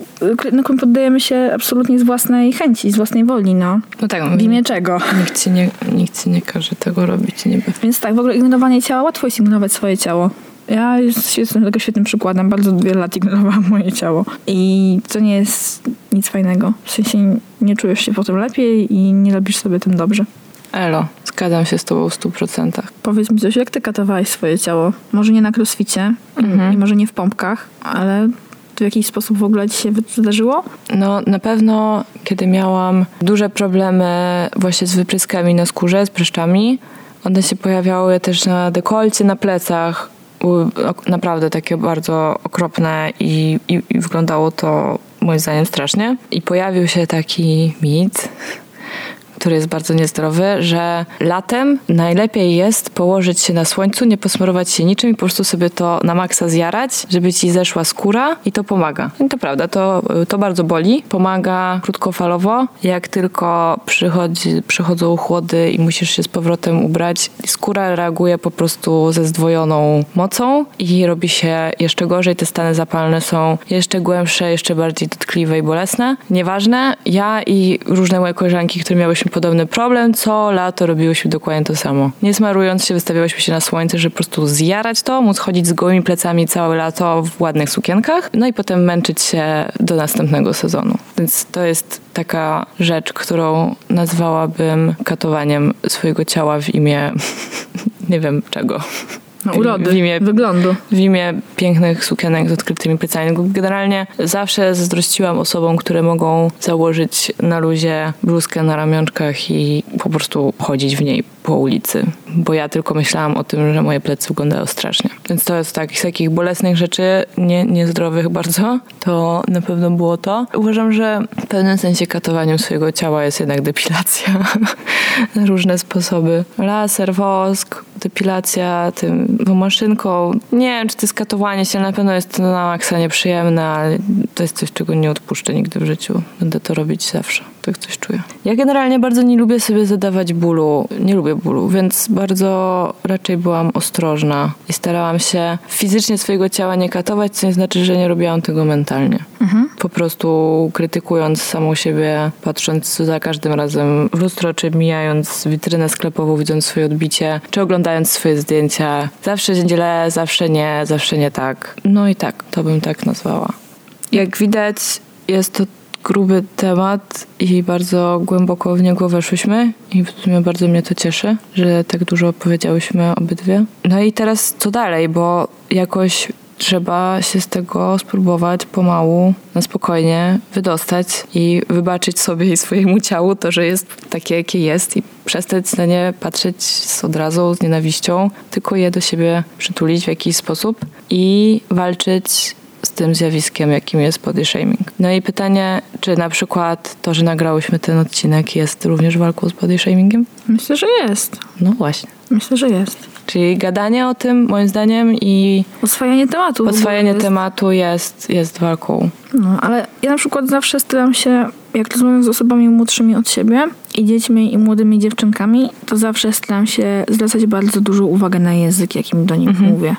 na którym poddajemy się absolutnie z własnej chęci, z własnej woli, no. No tak, W imię czego? Nikt ci, nie, nikt ci nie każe tego robić niby. Więc tak, w ogóle ignorowanie ciała, łatwo jest ignorować swoje ciało. Ja jest- jestem tego świetnym przykładem. Bardzo wiele lat ignorowałam moje ciało. I to nie jest nic fajnego. W sensie nie czujesz się potem lepiej i nie robisz sobie tym dobrze. Elo, zgadzam się z tobą w stu procentach. Powiedz mi coś, jak ty katowałeś swoje ciało? Może nie na crossficie i może nie w pompkach, ale to w jakiś sposób w ogóle ci się wydarzyło? No na pewno, kiedy miałam duże problemy właśnie z wypryskami na skórze, z pryszczami, one się pojawiały też na dekolcie, na plecach. Były naprawdę takie bardzo okropne i, i, i wyglądało to moim zdaniem strasznie. I pojawił się taki mit, który jest bardzo niezdrowy, że latem najlepiej jest położyć się na słońcu, nie posmarować się niczym i po prostu sobie to na maksa zjarać, żeby ci zeszła skóra i to pomaga. I to prawda, to, to bardzo boli. Pomaga krótkofalowo. Jak tylko przychodzi, przychodzą chłody i musisz się z powrotem ubrać, skóra reaguje po prostu ze zdwojoną mocą i robi się jeszcze gorzej. Te stany zapalne są jeszcze głębsze, jeszcze bardziej dotkliwe i bolesne. Nieważne, ja i różne moje koleżanki, które miałyśmy podobny problem, co lato robiłyśmy dokładnie to samo. Nie smarując się, wystawiałyśmy się na słońce, żeby po prostu zjarać to, móc chodzić z gołymi plecami całe lato w ładnych sukienkach, no i potem męczyć się do następnego sezonu. Więc to jest taka rzecz, którą nazwałabym katowaniem swojego ciała w imię (laughs) nie wiem czego. Urody, w imię wyglądu. w imię pięknych sukienek z odkrytymi plecami. Generalnie zawsze zazdrościłam osobom, które mogą założyć na luzie bluzkę na ramionczkach i po prostu chodzić w niej po ulicy. Bo ja tylko myślałam o tym, że moje plecy wyglądają strasznie. Więc to jest tak, z takich bolesnych rzeczy, nie, niezdrowych bardzo, to na pewno było to. Uważam, że w pewnym sensie katowaniem swojego ciała jest jednak depilacja. na (laughs) różne sposoby. Laser, wosk, depilacja tym tą maszynką. Nie wiem, czy to jest katowanie się, na pewno jest to na maksa nieprzyjemne, ale to jest coś, czego nie odpuszczę nigdy w życiu. Będę to robić zawsze. Tak coś czuję. Ja generalnie bardzo nie lubię sobie zadawać bólu. Nie lubię bólu, więc bardzo raczej byłam ostrożna i starałam się fizycznie swojego ciała nie katować, co nie znaczy, że nie robiłam tego mentalnie. Po prostu krytykując samą siebie, patrząc za każdym razem w lustro, czy mijając witrynę sklepową, widząc swoje odbicie, czy oglądając swoje zdjęcia. Zawsze źle, zawsze nie, zawsze nie tak. No i tak, to bym tak nazwała. Jak widać, jest to gruby temat i bardzo głęboko w niego weszłyśmy i w sumie bardzo mnie to cieszy, że tak dużo opowiedziałyśmy obydwie. No i teraz co dalej, bo jakoś trzeba się z tego spróbować pomału, na spokojnie wydostać i wybaczyć sobie i swojemu ciału to, że jest takie, jakie jest i przestać na nie patrzeć z od razu z nienawiścią, tylko je do siebie przytulić w jakiś sposób i walczyć z tym zjawiskiem, jakim jest body shaming. No i pytanie, czy na przykład to, że nagrałyśmy ten odcinek jest również walką z body shamingiem? Myślę, że jest. No właśnie. Myślę, że jest. Czyli gadanie o tym, moim zdaniem, i Oswajanie tematu. oswajanie jest. tematu jest, jest walką. No, ale ja na przykład zawsze staram się, jak rozmawiam z osobami młodszymi od siebie i dziećmi i młodymi dziewczynkami, to zawsze staram się zwracać bardzo dużą uwagę na język, jakim do nich mówię.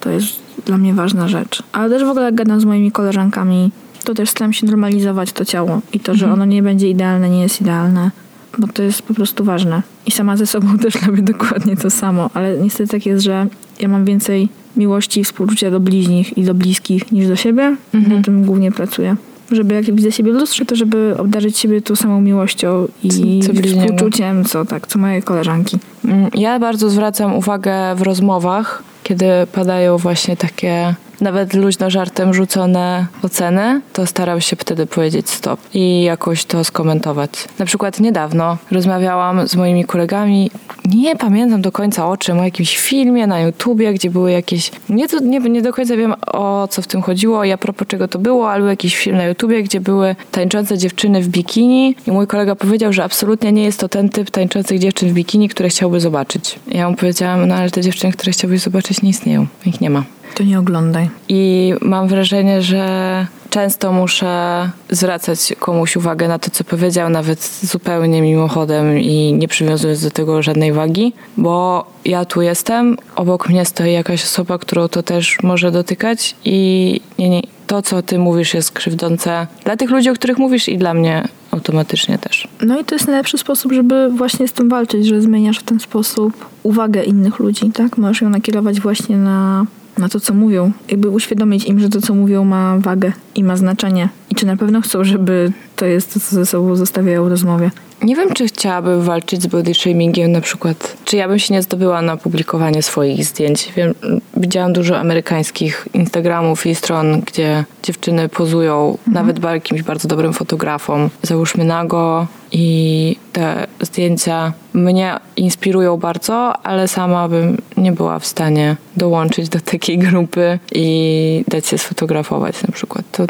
To jest dla mnie ważna rzecz. Ale też w ogóle jak gadam z moimi koleżankami, to też staram się normalizować to ciało i to, że ono nie będzie idealne, nie jest idealne, bo to jest po prostu ważne. I sama ze sobą (laughs) też robię dokładnie to samo, ale niestety tak jest, że ja mam więcej miłości i współczucia do bliźnich i do bliskich niż do siebie. I na tym głównie pracuję. Żeby jak widzę siebie w lustrze, to żeby obdarzyć siebie tą samą miłością i Co- co współczuciem, co tak, co moje koleżanki. Mm, Ja bardzo zwracam uwagę w rozmowach, kiedy padają właśnie takie nawet luźno żartem rzucone oceny, to staram się wtedy powiedzieć stop i jakoś to skomentować. Na przykład niedawno rozmawiałam z moimi kolegami, nie pamiętam do końca o czym, o jakimś filmie na YouTubie, gdzie były jakieś, nie, nie, nie do końca wiem o co w tym chodziło i a propos czego to było, ale jakiś film na YouTubie, gdzie były tańczące dziewczyny w bikini i mój kolega powiedział, że absolutnie nie jest to ten typ tańczących dziewczyn w bikini, które chciałby zobaczyć. Ja mu powiedziałam, no ale te dziewczyny, które chciałbyś zobaczyć nie istnieją, ich nie ma. To nie oglądaj. I mam wrażenie, że często muszę zwracać komuś uwagę na to, co powiedział, nawet zupełnie mimochodem i nie przywiązując do tego żadnej wagi, bo ja tu jestem, obok mnie stoi jakaś osoba, którą to też może dotykać i nie, nie, to, co ty mówisz, jest krzywdzące dla tych ludzi, o których mówisz i dla mnie automatycznie też. No i to jest najlepszy sposób, żeby właśnie z tym walczyć, że zmieniasz w ten sposób uwagę innych ludzi, tak? Możesz ją nakierować właśnie na, na to, co mówią. Jakby uświadomić im, że to, co mówią ma wagę i ma znaczenie. I czy na pewno chcą, żeby to jest to, co ze sobą zostawiają w rozmowie. Nie wiem, czy chciałabym walczyć z body shamingiem na przykład. Czy ja bym się nie zdobyła na publikowanie swoich zdjęć. Wiem, widziałam dużo amerykańskich Instagramów i stron, gdzie dziewczyny pozują nawet ba- jakimś bardzo dobrym fotografom. Załóżmy nago i te zdjęcia mnie inspirują bardzo, ale sama bym nie była w stanie dołączyć do takiej grupy i dać się sfotografować na przykład. To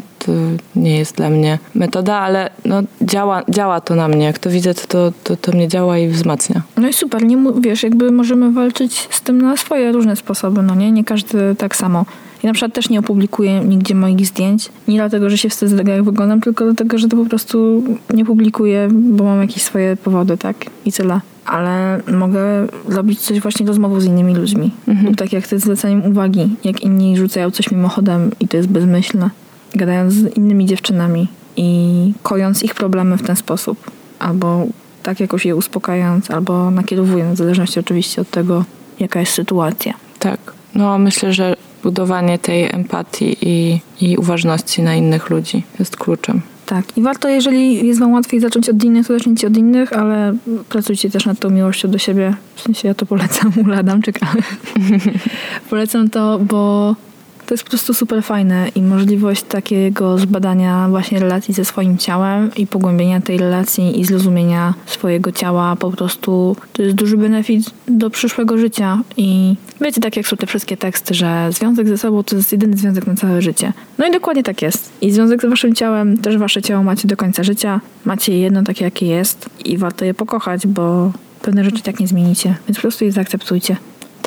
nie jest dla mnie metoda, ale no, działa, działa to na mnie. Jak to widzę, to, to, to, to mnie działa i wzmacnia. No i super, nie wiesz, jakby możemy walczyć z tym na swoje różne sposoby, no nie? Nie każdy tak samo. Ja na przykład też nie opublikuję nigdzie moich zdjęć. Nie dlatego, że się wstydzę tego, jak wyglądam, tylko dlatego, że to po prostu nie publikuję, bo mam jakieś swoje powody, tak? I tyle. Ale mogę robić coś właśnie rozmową z innymi ludźmi. Lub tak jak ty, zwracaniem uwagi, jak inni rzucają coś mimochodem i to jest bezmyślne. Gadając z innymi dziewczynami i kojąc ich problemy w ten sposób. Albo tak jakoś je uspokajając, albo nakierowując, w zależności oczywiście od tego, jaka jest sytuacja. Tak. No, myślę, że budowanie tej empatii i, i uważności na innych ludzi jest kluczem. Tak. I warto, jeżeli jest wam łatwiej zacząć od innych, to zacznijcie od innych, ale pracujcie też nad tą miłością do siebie. W sensie ja to polecam, (laughs) uladam, czekamy. (laughs) polecam to, bo to jest po prostu super fajne i możliwość takiego zbadania właśnie relacji ze swoim ciałem i pogłębienia tej relacji i zrozumienia swojego ciała po prostu to jest duży benefit do przyszłego życia i wiecie, tak jak są te wszystkie teksty, że związek ze sobą to jest jedyny związek na całe życie. No i dokładnie tak jest. I związek z waszym ciałem, też wasze ciało macie do końca życia, macie je jedno takie jakie jest i warto je pokochać, bo pewne rzeczy tak nie zmienicie, więc po prostu je zaakceptujcie.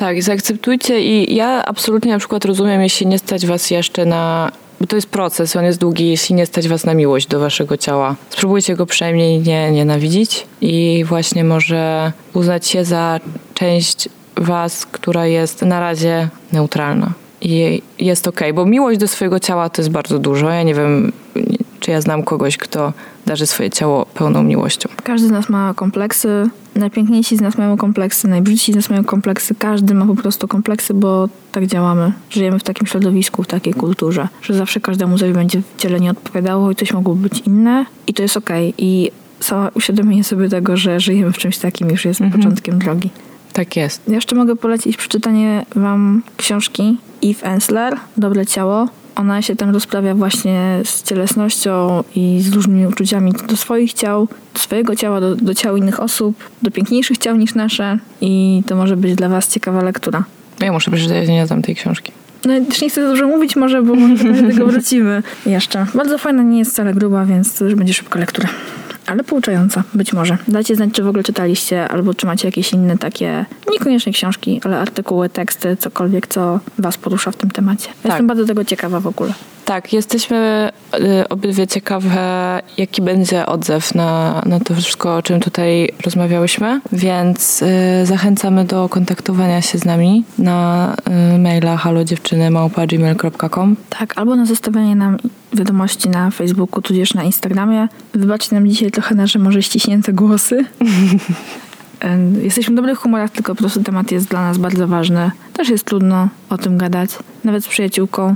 Tak, zaakceptujcie i ja absolutnie na przykład rozumiem, jeśli nie stać was jeszcze na... Bo to jest proces, on jest długi, jeśli nie stać was na miłość do waszego ciała. Spróbujcie go przynajmniej nie nienawidzić i właśnie może uznać się za część was, która jest na razie neutralna. I jest okej, bo miłość do swojego ciała to jest bardzo dużo. Ja nie wiem, czy ja znam kogoś, kto darzy swoje ciało pełną miłością. Każdy z nas ma kompleksy. Najpiękniejsi z nas mają kompleksy, najbrzydsi z nas mają kompleksy. Każdy ma po prostu kompleksy, bo tak działamy. Żyjemy w takim środowisku, w takiej kulturze, że zawsze każdemu coś będzie w ciele nie odpowiadało i coś mogło być inne i to jest okej. I sama uświadomienie sobie tego, że żyjemy w czymś takim już jest początkiem drogi. Tak jest. Ja jeszcze mogę polecić przeczytanie wam książki Eve Ensler, Dobre ciało. Ona się tam rozprawia właśnie z cielesnością i z różnymi uczuciami do swoich ciał, do swojego ciała, do, do ciał innych osób, do piękniejszych ciał niż nasze i to może być dla was ciekawa lektura. Ja muszę przeczytać, nie znam tej książki. No też nie chcę za dużo mówić może, bo może do tego wrócimy (laughs) jeszcze. Bardzo fajna, nie jest wcale gruba, więc to już będzie szybka lektura. Ale pouczająca, być może. Dajcie znać, czy w ogóle czytaliście, albo czy macie jakieś inne takie, niekoniecznie książki, ale artykuły, teksty, cokolwiek, co was porusza w tym temacie. Ja Jestem bardzo tego ciekawa w ogóle. Tak, jesteśmy y, obydwie ciekawe, jaki będzie odzew na, na to wszystko, o czym tutaj rozmawiałyśmy, więc y, zachęcamy do kontaktowania się z nami na y, maila halodziewczyny.gmail.com Tak, albo na zostawianie nam wiadomości na Facebooku, tudzież na Instagramie. Wybaczcie nam dzisiaj trochę nasze może ściśnięte głosy. (laughs) Jesteśmy w dobrych humorach, tylko po prostu temat jest dla nas bardzo ważny. Też jest trudno o tym gadać, nawet z przyjaciółką.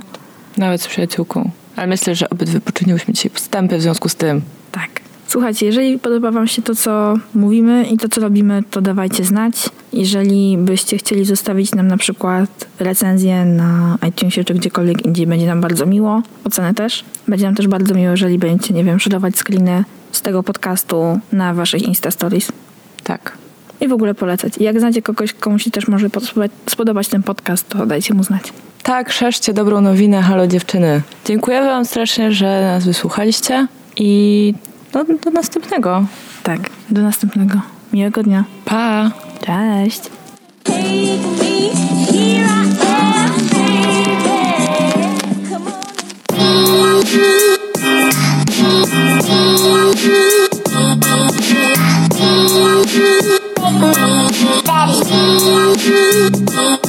Nawet z przyjaciółką. Ale myślę, że obydwie poczyniłyśmy dzisiaj postępy w związku z tym. Tak. Słuchajcie, jeżeli podoba Wam się to, co mówimy i to, co robimy, to dawajcie znać. Jeżeli byście chcieli zostawić nam na przykład recenzję na iTunesie czy gdziekolwiek indziej, będzie nam bardzo miło. Ocenę też. Będzie nam też bardzo miło, jeżeli będziecie, nie wiem, szerować screeny z tego podcastu na Waszych Insta Stories. Tak. I w ogóle polecać. I jak znacie kogoś, komu się też może spodobać ten podcast, to dajcie mu znać. Tak, szerzcie dobrą nowinę, halo dziewczyny. Dziękujemy wam strasznie, że nas wysłuchaliście i do, do następnego. Tak, do następnego. Miłego dnia. Pa! Cześć! Daddy.